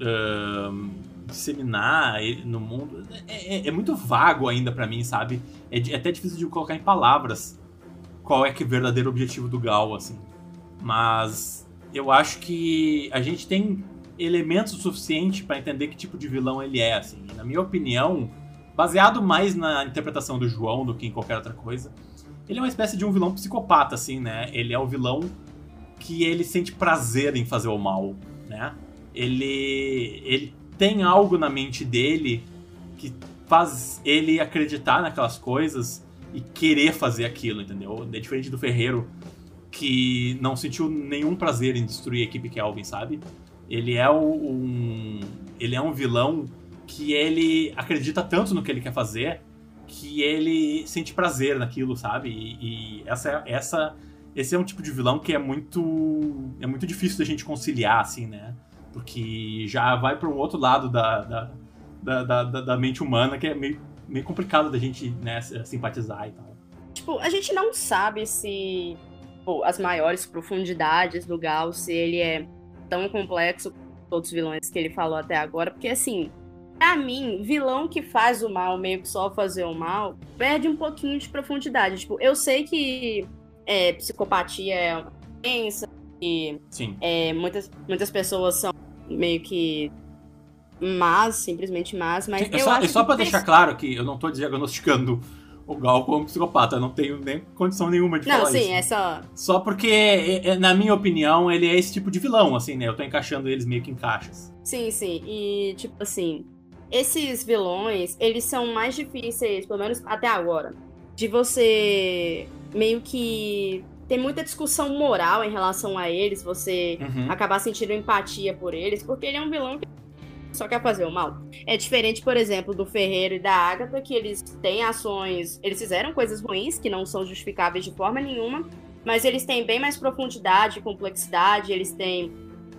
Uh, disseminar no mundo é, é, é muito vago ainda para mim, sabe? É, é, até difícil de colocar em palavras qual é que é o verdadeiro objetivo do Gal, assim. Mas eu acho que a gente tem elementos suficientes para entender que tipo de vilão ele é, assim. E, na minha opinião, baseado mais na interpretação do João do que em qualquer outra coisa, ele é uma espécie de um vilão psicopata, assim, né? Ele é o vilão que ele sente prazer em fazer o mal, né? Ele, ele tem algo na mente dele que faz ele acreditar naquelas coisas e querer fazer aquilo, entendeu? É diferente do Ferreiro, que não sentiu nenhum prazer em destruir a equipe Kelvin, sabe? Ele é um. Ele é um vilão que ele acredita tanto no que ele quer fazer que ele sente prazer naquilo, sabe? E, e essa, essa, esse é um tipo de vilão que é muito. é muito difícil da gente conciliar, assim, né? Porque já vai para um outro lado da, da, da, da, da mente humana que é meio, meio complicado da gente né, simpatizar e tal. Tipo, a gente não sabe se as maiores profundidades do Gal, se ele é tão complexo quanto todos os vilões que ele falou até agora, porque assim, pra mim, vilão que faz o mal, meio que só fazer o mal, perde um pouquinho de profundidade. Tipo, eu sei que é, psicopatia é uma doença, que é, muitas, muitas pessoas são meio que más, simplesmente más, mas Sim, eu só, acho é só pra deixar claro que eu não tô diagnosticando o Gal como psicopata, eu não tenho nem condição nenhuma de não, falar sim, isso. é só... Só porque, é, é, na minha opinião, ele é esse tipo de vilão, assim, né? Eu tô encaixando eles meio que em caixas. Sim, sim, e tipo assim, esses vilões, eles são mais difíceis, pelo menos até agora, de você meio que tem muita discussão moral em relação a eles, você uhum. acabar sentindo empatia por eles, porque ele é um vilão que só quer fazer o mal. É diferente, por exemplo, do Ferreiro e da Agatha, que eles têm ações. Eles fizeram coisas ruins que não são justificáveis de forma nenhuma, mas eles têm bem mais profundidade, complexidade, eles têm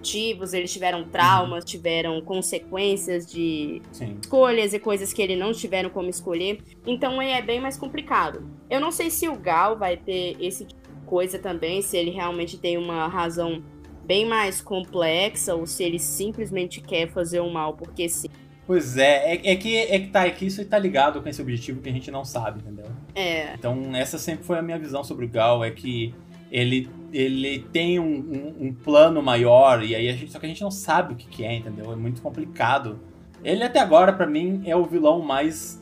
motivos, eles tiveram traumas, uhum. tiveram consequências de Sim. escolhas e coisas que ele não tiveram como escolher. Então é bem mais complicado. Eu não sei se o Gal vai ter esse tipo coisa também, se ele realmente tem uma razão bem mais complexa ou se ele simplesmente quer fazer o mal porque sim. Pois é, é, é que, é que tá, é que isso tá ligado com esse objetivo que a gente não sabe, entendeu? É. Então, essa sempre foi a minha visão sobre o Gal, é que ele, ele tem um, um, um plano maior, e aí a gente, só que a gente não sabe o que, que é, entendeu? É muito complicado. Ele até agora, pra mim, é o vilão mais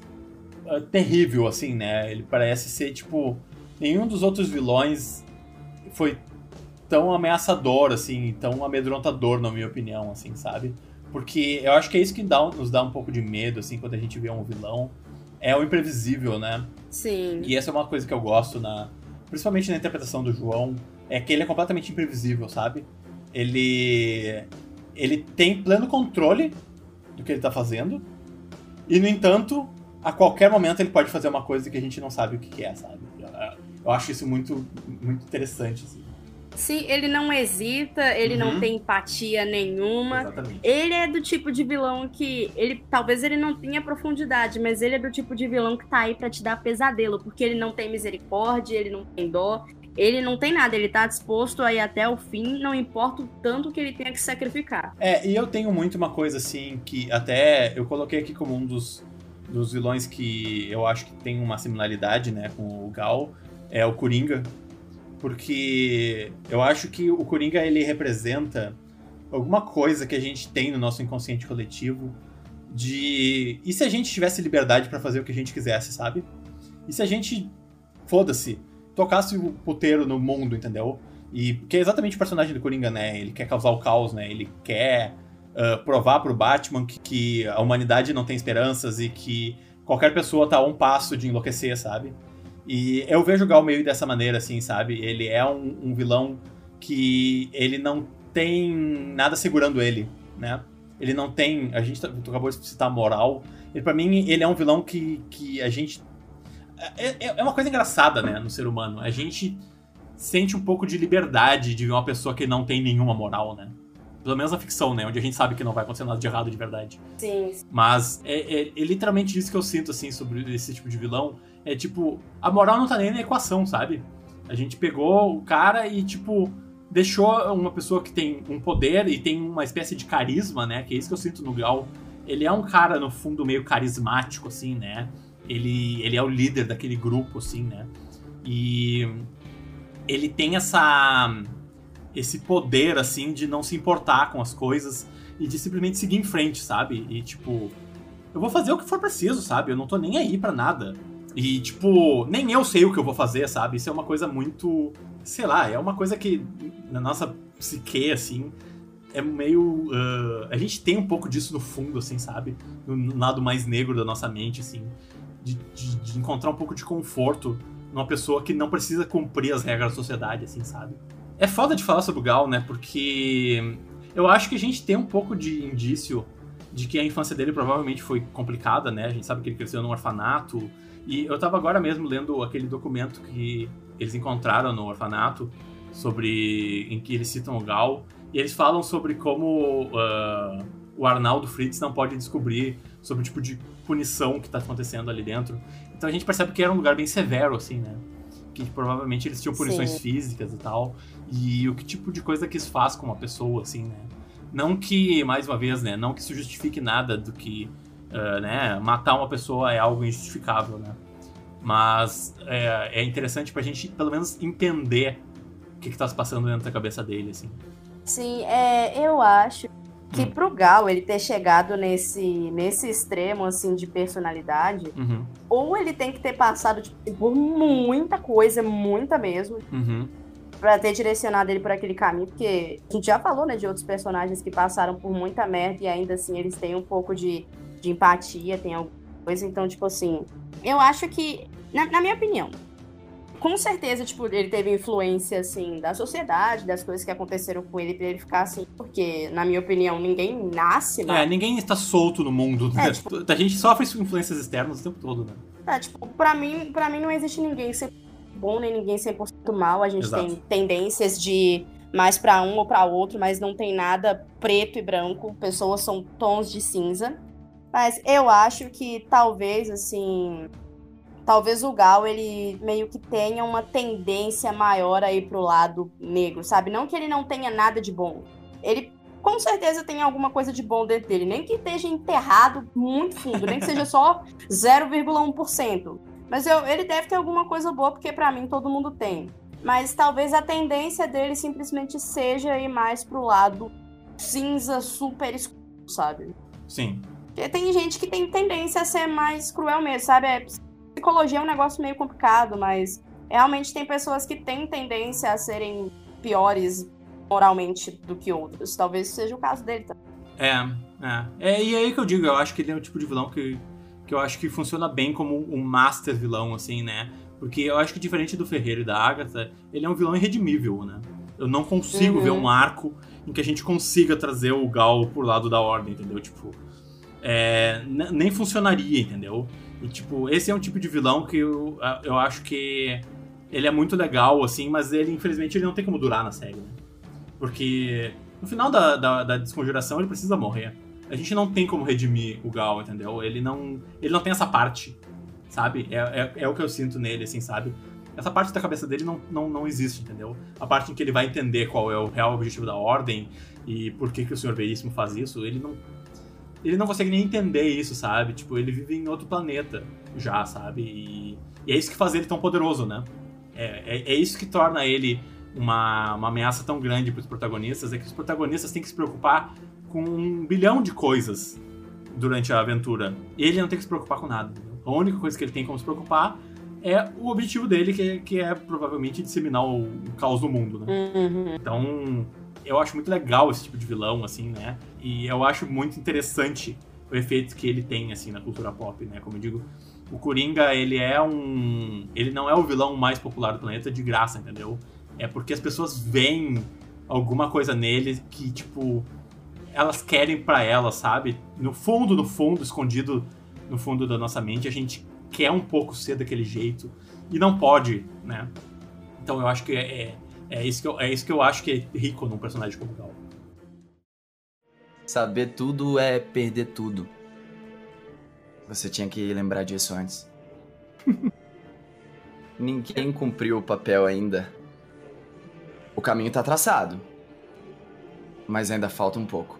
uh, terrível, assim, né? Ele parece ser, tipo, nenhum dos outros vilões foi tão ameaçador, assim, tão amedrontador, na minha opinião, assim, sabe? Porque eu acho que é isso que dá, nos dá um pouco de medo, assim, quando a gente vê um vilão. É o imprevisível, né? Sim. E essa é uma coisa que eu gosto, na, principalmente na interpretação do João, é que ele é completamente imprevisível, sabe? Ele, ele tem pleno controle do que ele tá fazendo, e no entanto, a qualquer momento ele pode fazer uma coisa que a gente não sabe o que que é, sabe? Eu, acho isso muito, muito interessante, assim. Sim, ele não hesita, ele não Uhum. tem empatia nenhuma. Exatamente. Ele é do tipo de vilão que ele talvez ele não tenha profundidade, mas ele é do tipo de vilão que tá aí pra te dar pesadelo, porque ele não tem misericórdia, ele não tem dó, ele não tem nada, ele tá disposto a ir até o fim, não importa o tanto que ele tenha que sacrificar. É, e eu tenho muito uma coisa assim que até eu coloquei aqui como um dos, dos vilões que eu acho que tem uma similaridade, né, com o Gal, é o Coringa. Porque eu acho que o Coringa ele representa alguma coisa que a gente tem no nosso inconsciente coletivo de e se a gente tivesse liberdade pra fazer o que a gente quisesse, sabe? E se a gente foda-se, tocasse o puteiro no mundo, entendeu? E que é exatamente o personagem do Coringa, né? Ele quer causar o caos, né? Ele quer ah, provar pro Batman que, que a humanidade não tem esperanças e que qualquer pessoa tá a um passo de enlouquecer, sabe? E eu vejo o Gal meio dessa maneira, assim, sabe? Ele é um, um vilão que ele não tem nada segurando ele, né? Ele não tem. A gente tá- tu acabou de citar moral. Ele, pra mim, ele é um vilão que, que a gente. É, é- é uma coisa engraçada, né, no ser humano. A gente sente um pouco de liberdade de ver uma pessoa que não tem nenhuma moral, né? Pelo menos na ficção, né? Onde a gente sabe que não vai acontecer nada de errado de verdade. Sim. Mas é, é- é literalmente isso que eu sinto, assim, sobre esse tipo de vilão. É tipo, a moral não tá nem na equação, sabe? A gente pegou o cara e, tipo, deixou uma pessoa que tem um poder e tem uma espécie de carisma, né? Que é isso que eu sinto no Gal. Ele é um cara, no fundo, meio carismático, assim, né? Ele, ele é o líder daquele grupo, assim, né? E ele tem essa esse poder assim de não se importar com as coisas e de simplesmente seguir em frente, sabe? E tipo, eu vou fazer o que for preciso, sabe? Eu não tô nem aí pra nada. E tipo, nem eu sei o que eu vou fazer, sabe? Isso é uma coisa muito, sei lá, é uma coisa que na nossa psique assim é meio ah, a gente tem um pouco disso no fundo assim, sabe? No, no lado mais negro da nossa mente assim, de, de- de encontrar um pouco de conforto numa pessoa que não precisa cumprir as regras da sociedade, assim, sabe? É foda de falar sobre o Gal, né? Porque eu acho que a gente tem um pouco de indício de que a infância dele provavelmente foi complicada, né? A gente sabe que ele cresceu num orfanato. E eu tava agora mesmo lendo aquele documento que eles encontraram no orfanato sobre em que eles citam o Gal e eles falam sobre como ah, o Arnaldo Fritz não pode descobrir sobre o tipo de punição que tá acontecendo ali dentro. Então a gente percebe que era um lugar bem severo, assim, né? Que provavelmente eles tinham punições Sim. físicas e tal. E o que tipo de coisa que isso faz com uma pessoa, assim, né? Não que, mais uma vez, né? Não que isso justifique nada do que, ah, né? Matar uma pessoa é algo injustificável, né? Mas é, é interessante pra gente, pelo menos, entender o que, que tá se passando dentro da cabeça dele, assim. Sim, é, eu acho que Hum. pro Gal ele ter chegado nesse, nesse extremo assim de personalidade, Uhum, ou ele tem que ter passado tipo, por muita coisa, muita mesmo, uhum, pra ter direcionado ele por aquele caminho, porque a gente já falou, né, de outros personagens que passaram por muita merda e ainda assim eles têm um pouco de, de empatia, tem alguma coisa, então, tipo assim, eu acho que, na, na minha opinião, com certeza, tipo, ele teve influência, assim, da sociedade, das coisas que aconteceram com ele, pra ele ficar assim, porque, na minha opinião, ninguém nasce, É, né? ninguém está solto no mundo. né? É, tipo- A gente sofre influências externas o tempo todo, né? É, tipo, pra mim, pra mim não existe ninguém 100% bom, nem ninguém 100% mal. A gente Exato. tem tendências de mais pra um ou pra outro, mas não tem nada preto e branco. Pessoas são tons de cinza. Mas eu acho que talvez, assim. Talvez o Gal, ele meio que tenha uma tendência maior aí pro lado negro, sabe? Não que ele não tenha nada de bom. Ele com certeza tem alguma coisa de bom dentro dele. Nem que esteja enterrado muito fundo, nem que seja só 0,1%. Mas eu, ele deve ter alguma coisa boa, porque pra mim todo mundo tem. Mas talvez a tendência dele simplesmente seja ir mais pro lado cinza super escuro, sabe? Sim. Porque tem gente que tem tendência a ser mais cruel mesmo, sabe? É, psicologia é um negócio meio complicado, mas realmente tem pessoas que têm tendência a serem piores moralmente do que outros. Talvez seja o caso dele também. É, é. É, e é aí que eu digo, eu acho que ele é o tipo de vilão que, que eu acho que funciona bem como um master vilão, assim, né? Porque eu acho que diferente do Ferreiro e da Agatha, ele é um vilão irredimível, né? Eu não consigo Uhum. ver um arco em que a gente consiga trazer o Gal por lado da ordem, entendeu? Tipo, é, nem funcionaria, entendeu? E, tipo, esse é um tipo de vilão que eu, eu acho que ele é muito legal, assim, mas ele, infelizmente, ele não tem como durar na série, né? Porque no final da, da, da desconjuração ele precisa morrer. A gente não tem como redimir o Gal, entendeu? Ele não, ele não tem essa parte, sabe? É, é, é o que eu sinto nele, assim, sabe? Essa parte da cabeça dele não, não, não existe, entendeu? A parte em que ele vai entender qual é o real objetivo da ordem e por que, que o Senhor Veríssimo faz isso, ele não. Ele não consegue nem entender isso, sabe? Tipo, ele vive em outro planeta já, sabe? E, e é isso que faz ele tão poderoso, né? É, é, é isso que torna ele uma, uma ameaça tão grande para os protagonistas, é que os protagonistas têm que se preocupar com um bilhão de coisas durante a aventura. Ele não tem que se preocupar com nada. A única coisa que ele tem como se preocupar é o objetivo dele, que, é- que é provavelmente disseminar o, o caos no mundo, né? Uhum. Então, eu acho muito legal esse tipo de vilão, assim, né? E eu acho muito interessante o efeito que ele tem, assim, na cultura pop, né? Como eu digo, o Coringa, ele é um... Ele não é o vilão mais popular do planeta de graça, entendeu? É porque as pessoas veem alguma coisa nele que, tipo, elas querem pra elas, sabe? No fundo, no fundo, escondido no fundo da nossa mente, a gente quer um pouco ser daquele jeito e não pode, né? Então eu acho que é, é, isso, que eu, é isso que eu acho que é rico num personagem como Gal. Saber tudo é perder tudo. Você tinha que lembrar disso antes. Ninguém cumpriu o papel ainda. O caminho tá traçado. Mas ainda falta um pouco.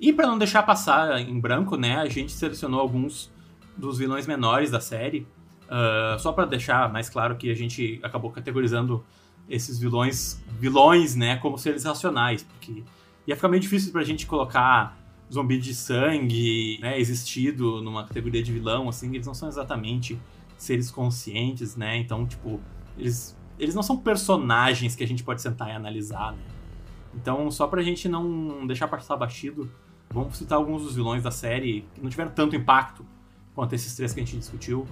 E pra não deixar passar em branco, né, a gente selecionou alguns dos vilões menores da série. Ah, só pra deixar mais claro que a gente acabou categorizando esses vilões, vilões, né, como seres racionais, porque ia ficar meio difícil pra gente colocar zumbi de sangue, né, existido numa categoria de vilão, assim, eles não são exatamente seres conscientes, né, então, tipo, eles, eles não são personagens que a gente pode sentar e analisar, né. Então, só pra gente não deixar passar batido, vamos citar alguns dos vilões da série que não tiveram tanto impacto quanto esses três que a gente discutiu.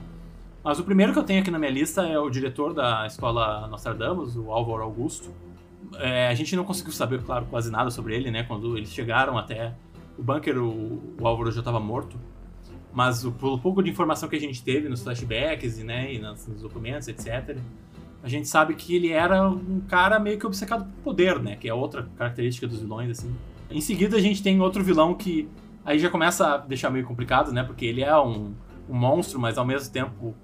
Mas o primeiro que eu tenho aqui na minha lista é o diretor da escola Nostradamus, o Álvaro Augusto. É, a gente não conseguiu saber, claro, quase nada sobre ele, né? Quando eles chegaram até o bunker, o, o Álvaro já estava morto. Mas o, pelo pouco de informação que a gente teve nos flashbacks e, né, e nos, documentos, etc., a gente sabe que ele era um cara meio que obcecado por poder, né? Que é outra característica dos vilões, assim. Em seguida, a gente tem outro vilão que aí já começa a deixar meio complicado, né? Porque ele é um, um monstro, mas ao mesmo tempo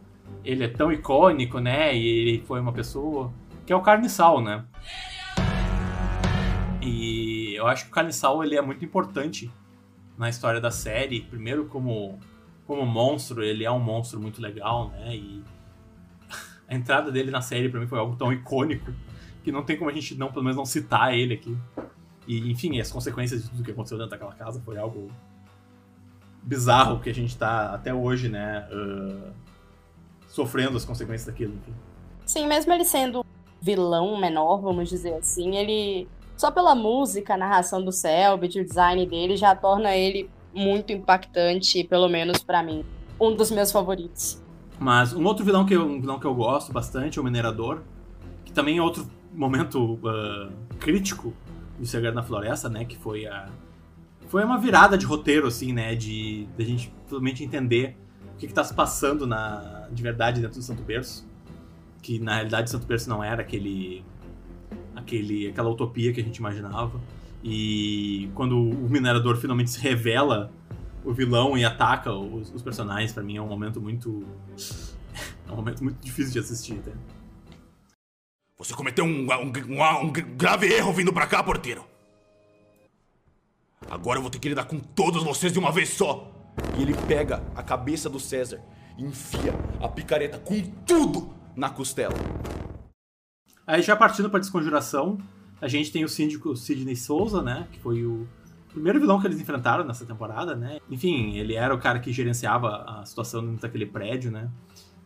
ele é tão icônico, né? E ele foi uma pessoa. Que é o Carniçal, né? E eu acho que o Carniçal ele é muito importante na história da série. Primeiro, como, como monstro, ele é um monstro muito legal, né? E a entrada dele na série pra mim foi algo tão icônico que não tem como a gente não, pelo menos, não citar ele aqui. E, enfim, as consequências de tudo que aconteceu dentro daquela casa foi algo bizarro que a gente tá até hoje, né? ah, sofrendo as consequências daquilo, enfim. Sim, mesmo ele sendo vilão menor, vamos dizer assim, ele. Só pela música, a narração do Selbit, o design dele já torna ele muito impactante, pelo menos pra mim. Um dos meus favoritos. Mas um outro vilão que eu, um vilão que eu gosto bastante é o Minerador, que também é outro momento ah, crítico do Segredo na Floresta, né? Que foi a. Foi uma virada de roteiro, assim, né? De, de a gente finalmente entender o que, que tá se passando na, de verdade dentro do Santo Berço. Que na realidade o Santo Berço não era aquele. aquele aquela utopia que a gente imaginava. E quando o Minerador finalmente se revela o vilão e ataca os, os personagens, pra mim é um momento muito. É um momento muito difícil de assistir, tá? Você cometeu um, um- um- um grave erro vindo pra cá, porteiro. Agora eu vou ter que lidar com todos vocês de uma vez só. E ele pega a cabeça do César e enfia a picareta com tudo na costela. Aí já partindo pra desconjuração, a gente tem o síndico Sidney Souza, né? Que foi o primeiro vilão que eles enfrentaram nessa temporada, né? Enfim, ele era o cara que gerenciava a situação dentro daquele prédio, né?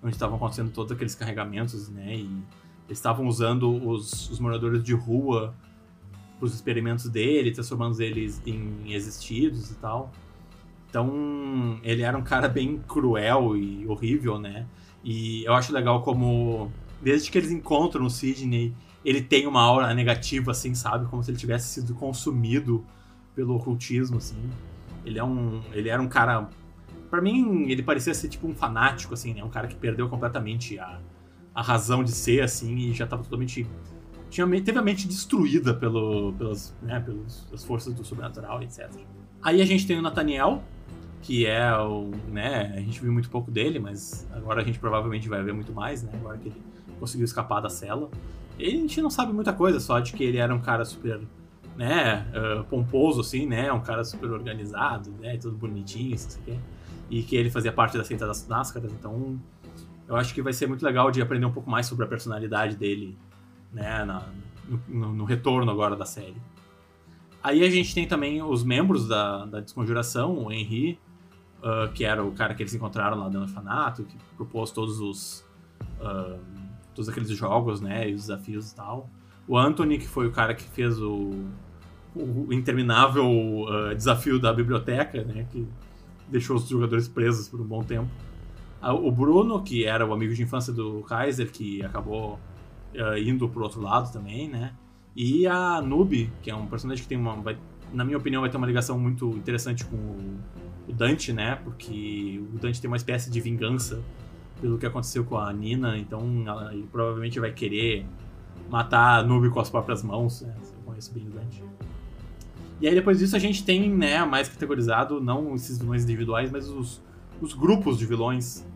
Onde estavam acontecendo todos aqueles carregamentos, né? E eles estavam usando os, os moradores de rua para os experimentos dele, transformando eles em existidos e tal. Então, ele era um cara bem cruel e horrível, né? E eu acho legal como, desde que eles encontram o Sidney, ele tem uma aura negativa, assim, sabe? Como se ele tivesse sido consumido pelo ocultismo, assim. Ele é um, ele era um cara, Pra mim, ele parecia ser tipo um fanático, assim, né? Um cara que perdeu completamente a, a razão de ser, assim, e já tava totalmente tinha, teve a mente destruída pelo, pelas, né, pelas as forças do sobrenatural, etc. Aí a gente tem o Nathaniel, que é o. né, a gente viu muito pouco dele, mas agora a gente provavelmente vai ver muito mais, né? Agora que ele conseguiu escapar da cela. E a gente não sabe muita coisa, só de que ele era um cara super, né, ah, pomposo, assim, né? Um cara super organizado, né? Tudo bonitinho, assim. E que ele fazia parte da seita das máscaras, então. Eu acho que vai ser muito legal de aprender um pouco mais sobre a personalidade dele né, na- no, no- no retorno agora da série. Aí a gente tem também os membros da, da Desconjuração, o Henry, ah, que era o cara que eles encontraram lá do orfanato, que propôs todos os ah, todos aqueles jogos, né, e os desafios e tal. O Anthony, que foi o cara que fez o, o interminável ah, desafio da biblioteca, né, que deixou os jogadores presos por um bom tempo. O Bruno, que era o amigo de infância do Kaiser, que acabou eh, indo pro outro lado também, né? E a Noob, que é um personagem que tem uma. vai- na minha opinião, vai ter uma ligação muito interessante com o, o Dante, né? Porque o Dante tem uma espécie de vingança pelo que aconteceu com a Nina, então ela- ele provavelmente vai querer matar a Noob com as próprias mãos, né? Eu conheço bem o Dante. E aí depois disso a gente tem, né, mais categorizado, não esses vilões individuais, mas os, os grupos de vilões.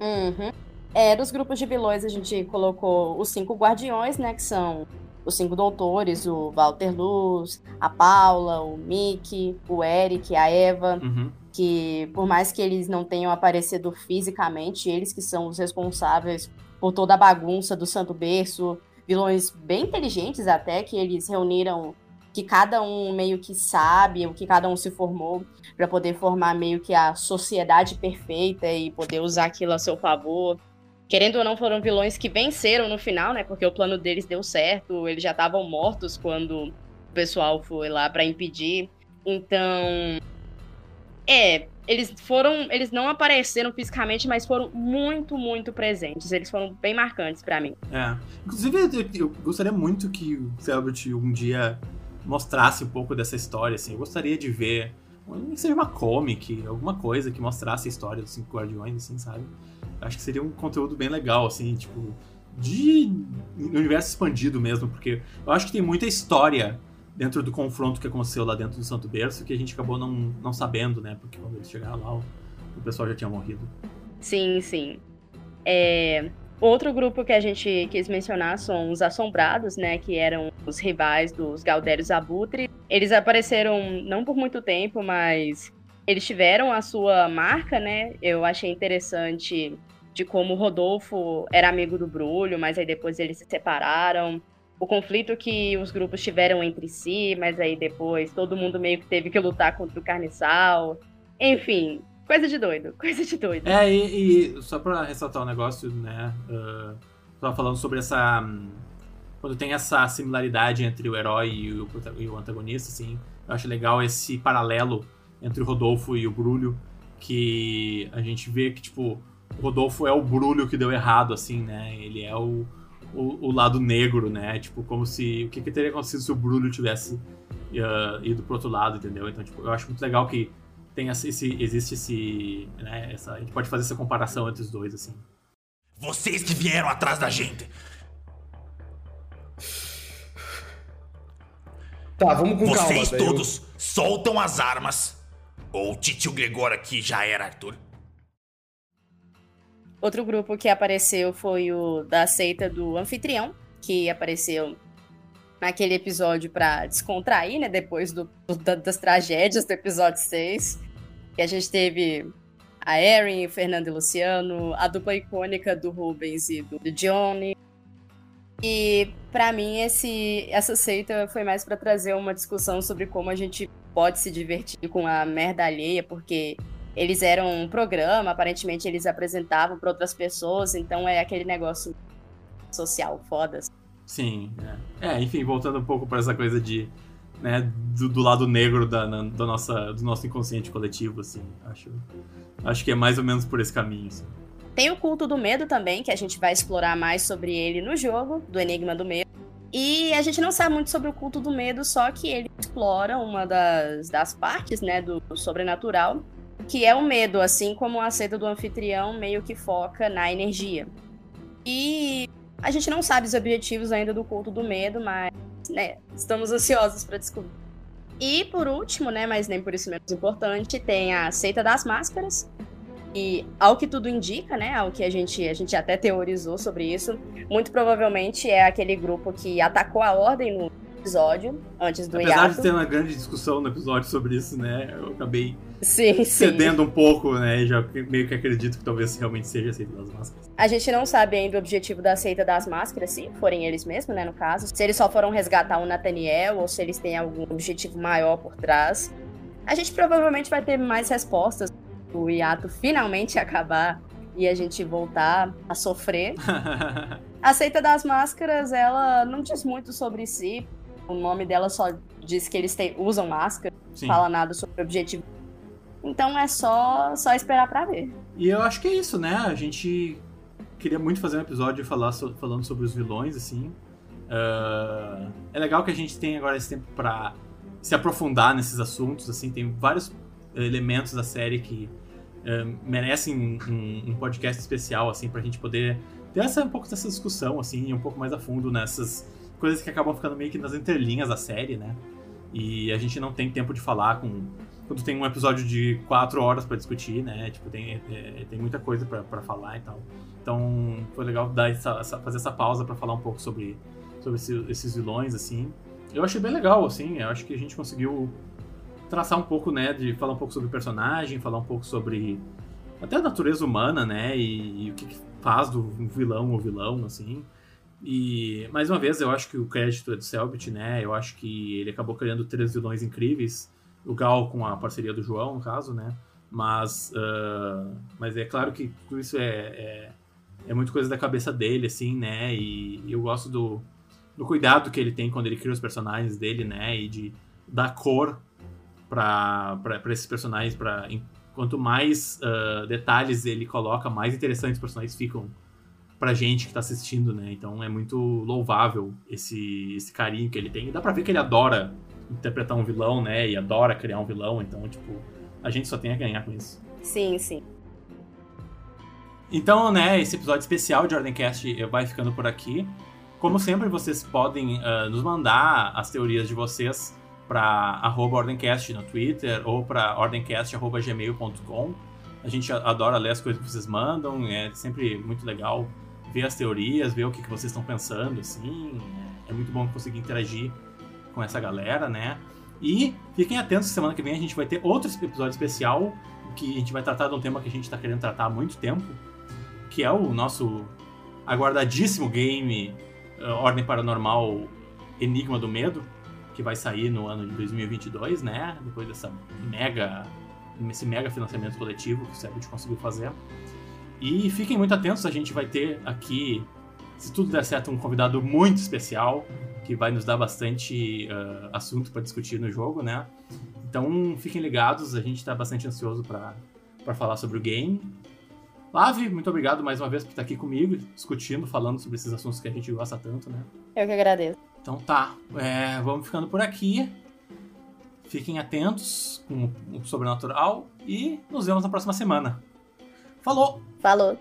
Uhum. É, dos grupos de vilões a gente colocou os cinco guardiões, né? Que são os cinco doutores, o Walter Luz, a Paula, o Mickey, o Eric, a Eva. Uhum. Que por mais que eles não tenham aparecido fisicamente, eles que são os responsáveis por toda a bagunça do Santo Berço. Vilões bem inteligentes até, que eles reuniram que cada um meio que sabe o que cada um se formou para poder formar meio que a sociedade perfeita e poder usar aquilo a seu favor. Querendo ou não, foram vilões que venceram no final, né? Porque o plano deles deu certo, eles já estavam mortos quando o pessoal foi lá para impedir. Então, é, eles foram, eles não apareceram fisicamente, mas foram muito, muito presentes. Eles foram bem marcantes para mim. É. Inclusive, eu, gostaria muito que o Selbit um dia mostrasse um pouco dessa história, assim. Eu gostaria de ver, seja uma comic, alguma coisa que mostrasse a história dos Cinco Guardiões, assim, sabe? Eu acho que seria um conteúdo bem legal, assim, tipo, de universo expandido mesmo, porque eu acho que tem muita história dentro do confronto que aconteceu lá dentro do Santo Berço que a gente acabou não, não sabendo, né? Porque quando eles chegaram lá, o, o pessoal já tinha morrido. Sim, sim. É, Outro grupo que a gente quis mencionar são os Assombrados, né? Que eram os rivais dos Galdérios Abutre. Eles apareceram não por muito tempo, mas eles tiveram a sua marca, né? Eu achei interessante de como o Rodolfo era amigo do Brulho, mas aí depois eles se separaram. O conflito que os grupos tiveram entre si, mas aí depois todo mundo meio que teve que lutar contra o Carniçal. Enfim, coisa de doido, coisa de doido. É, e, e só pra ressaltar um negócio, né? Uh, tava falando sobre essa. hum, Quando tem essa similaridade entre o herói e o, e o antagonista, assim, eu acho legal esse paralelo entre o Rodolfo e o Brulho, que a gente vê que, tipo, o Rodolfo é o Brulho que deu errado, assim, né? Ele é o, o, o lado negro, né? Tipo, como se. O que, que teria acontecido se o Brulho tivesse uh, ido pro outro lado, entendeu? Então, tipo, eu acho muito legal que tem esse, existe esse, né, essa, a gente pode fazer essa comparação entre os dois, assim. Vocês que vieram atrás da gente. Tá, vamos com calma. Vocês daí eu- todos soltam as armas. Ou o titio Gregor aqui já era Arthur. Outro grupo que apareceu foi o da seita do anfitrião, que apareceu naquele episódio pra descontrair, né? Depois do, do- da- das tragédias do episódio 6. Que a gente teve a Erin, Fernando e Luciano, a dupla icônica do Rubens e do, do Johnny. E pra mim esse essa seita foi mais pra trazer uma discussão sobre como a gente pode se divertir com a merda alheia, porque eles eram um programa, aparentemente eles apresentavam pra outras pessoas, então é aquele negócio social foda. Sim, é. É, enfim, voltando um pouco pra essa coisa de. Né, do, do lado negro da, na- da nossa, do nosso inconsciente coletivo, assim. Acho, acho que é mais ou menos por esse caminho. Assim. Tem o culto do medo também, que a gente vai explorar mais sobre ele no jogo, do Enigma do Medo. E a gente não sabe muito sobre o culto do medo, só que ele explora uma das, das partes, né, do sobrenatural, que é o medo, assim como a seita do anfitrião meio que foca na energia. E a gente não sabe os objetivos ainda do culto do medo, mas, né, estamos ansiosos para descobrir. E por último, né, mas nem por isso menos importante, tem a seita das máscaras, e ao que tudo indica, né, ao que a gente, a gente até teorizou sobre isso, muito provavelmente é aquele grupo que atacou a ordem no episódio, antes do Apesar hiato. de ter uma grande discussão no episódio sobre isso, né? Eu acabei Sim, sim. cedendo um pouco, né? E já meio que acredito que talvez realmente seja aceito das máscaras. A gente não sabe ainda o objetivo da seita das máscaras, se forem eles mesmos, né, no caso. Se eles só foram resgatar o Nathaniel ou se eles têm algum objetivo maior por trás. A gente provavelmente vai ter mais respostas o hiato finalmente acabar e a gente voltar a sofrer. A seita das máscaras, ela não diz muito sobre si. O nome dela só diz que eles têm- usam máscara, Sim. não fala nada sobre o objetivo. Então é só, só esperar pra ver. E eu acho que é isso, né? A gente queria muito fazer um episódio falar so- falando sobre os vilões, assim. Ah, é legal que a gente tem agora esse tempo pra se aprofundar nesses assuntos, assim. Tem vários elementos da série que eh, merecem um, um podcast especial, assim, pra gente poder ter essa, um pouco dessa discussão, assim, um pouco mais a fundo nessas coisas que acabam ficando meio que nas entrelinhas da série, né? E a gente não tem tempo de falar com quando tem um episódio de quatro horas pra discutir, né? Tipo, tem, é, tem muita coisa pra falar e tal. Então, foi legal dar essa, essa- fazer essa pausa pra falar um pouco sobre, sobre esse- esses vilões, assim. Eu achei bem legal, assim. Eu acho que a gente conseguiu traçar um pouco, né? De falar um pouco sobre o personagem, falar um pouco sobre até a natureza humana, né? E, e o que, que faz do vilão ou vilão, assim. E, mais uma vez, eu acho que o crédito é do Selbit, né? Eu acho que ele acabou criando três vilões incríveis. O Gal com a parceria do João, no caso, né? Mas, ah, mas é claro que isso é, é, é muito coisa da cabeça dele, assim, né? E eu gosto do, do cuidado que ele tem quando ele cria os personagens dele, né? E de dar cor para esses personagens. Pra, quanto mais ah, detalhes ele coloca, mais interessantes os personagens ficam pra gente que tá assistindo, né? Então é muito louvável esse, esse carinho que ele tem. E dá pra ver que ele adora interpretar um vilão, né? E adora criar um vilão. Então, tipo, a gente só tem a ganhar com isso. Sim, sim. Então, né, esse episódio especial de Ordemcast vai ficando por aqui. Como sempre, vocês podem ah, nos mandar as teorias de vocês para Ordemcast no Twitter ou para ordemcast.gmail.com. A gente adora ler as coisas que vocês mandam, é sempre muito legal ver as teorias, ver o que, que vocês estão pensando, assim. É muito bom conseguir interagir com essa galera, né? E fiquem atentos, semana que vem a gente vai ter outro episódio especial que a gente vai tratar de um tema que a gente está querendo tratar há muito tempo, que é o nosso aguardadíssimo game eh, Ordem Paranormal Enigma do Medo, que vai sair no ano de 2022, né? Depois dessa mega esse mega financiamento coletivo que o Cebit conseguiu fazer. E fiquem muito atentos, a gente vai ter aqui, se tudo der certo, um convidado muito especial que vai nos dar bastante eh, assunto para discutir no jogo, né? Então fiquem ligados, a gente está bastante ansioso para falar sobre o game. Lave, muito obrigado mais uma vez por estar aqui comigo, discutindo, falando sobre esses assuntos que a gente gosta tanto, né? Eu que agradeço. Então tá, é, vamos ficando por aqui. Fiquem atentos com o sobrenatural e nos vemos na próxima semana. Falou! Falou.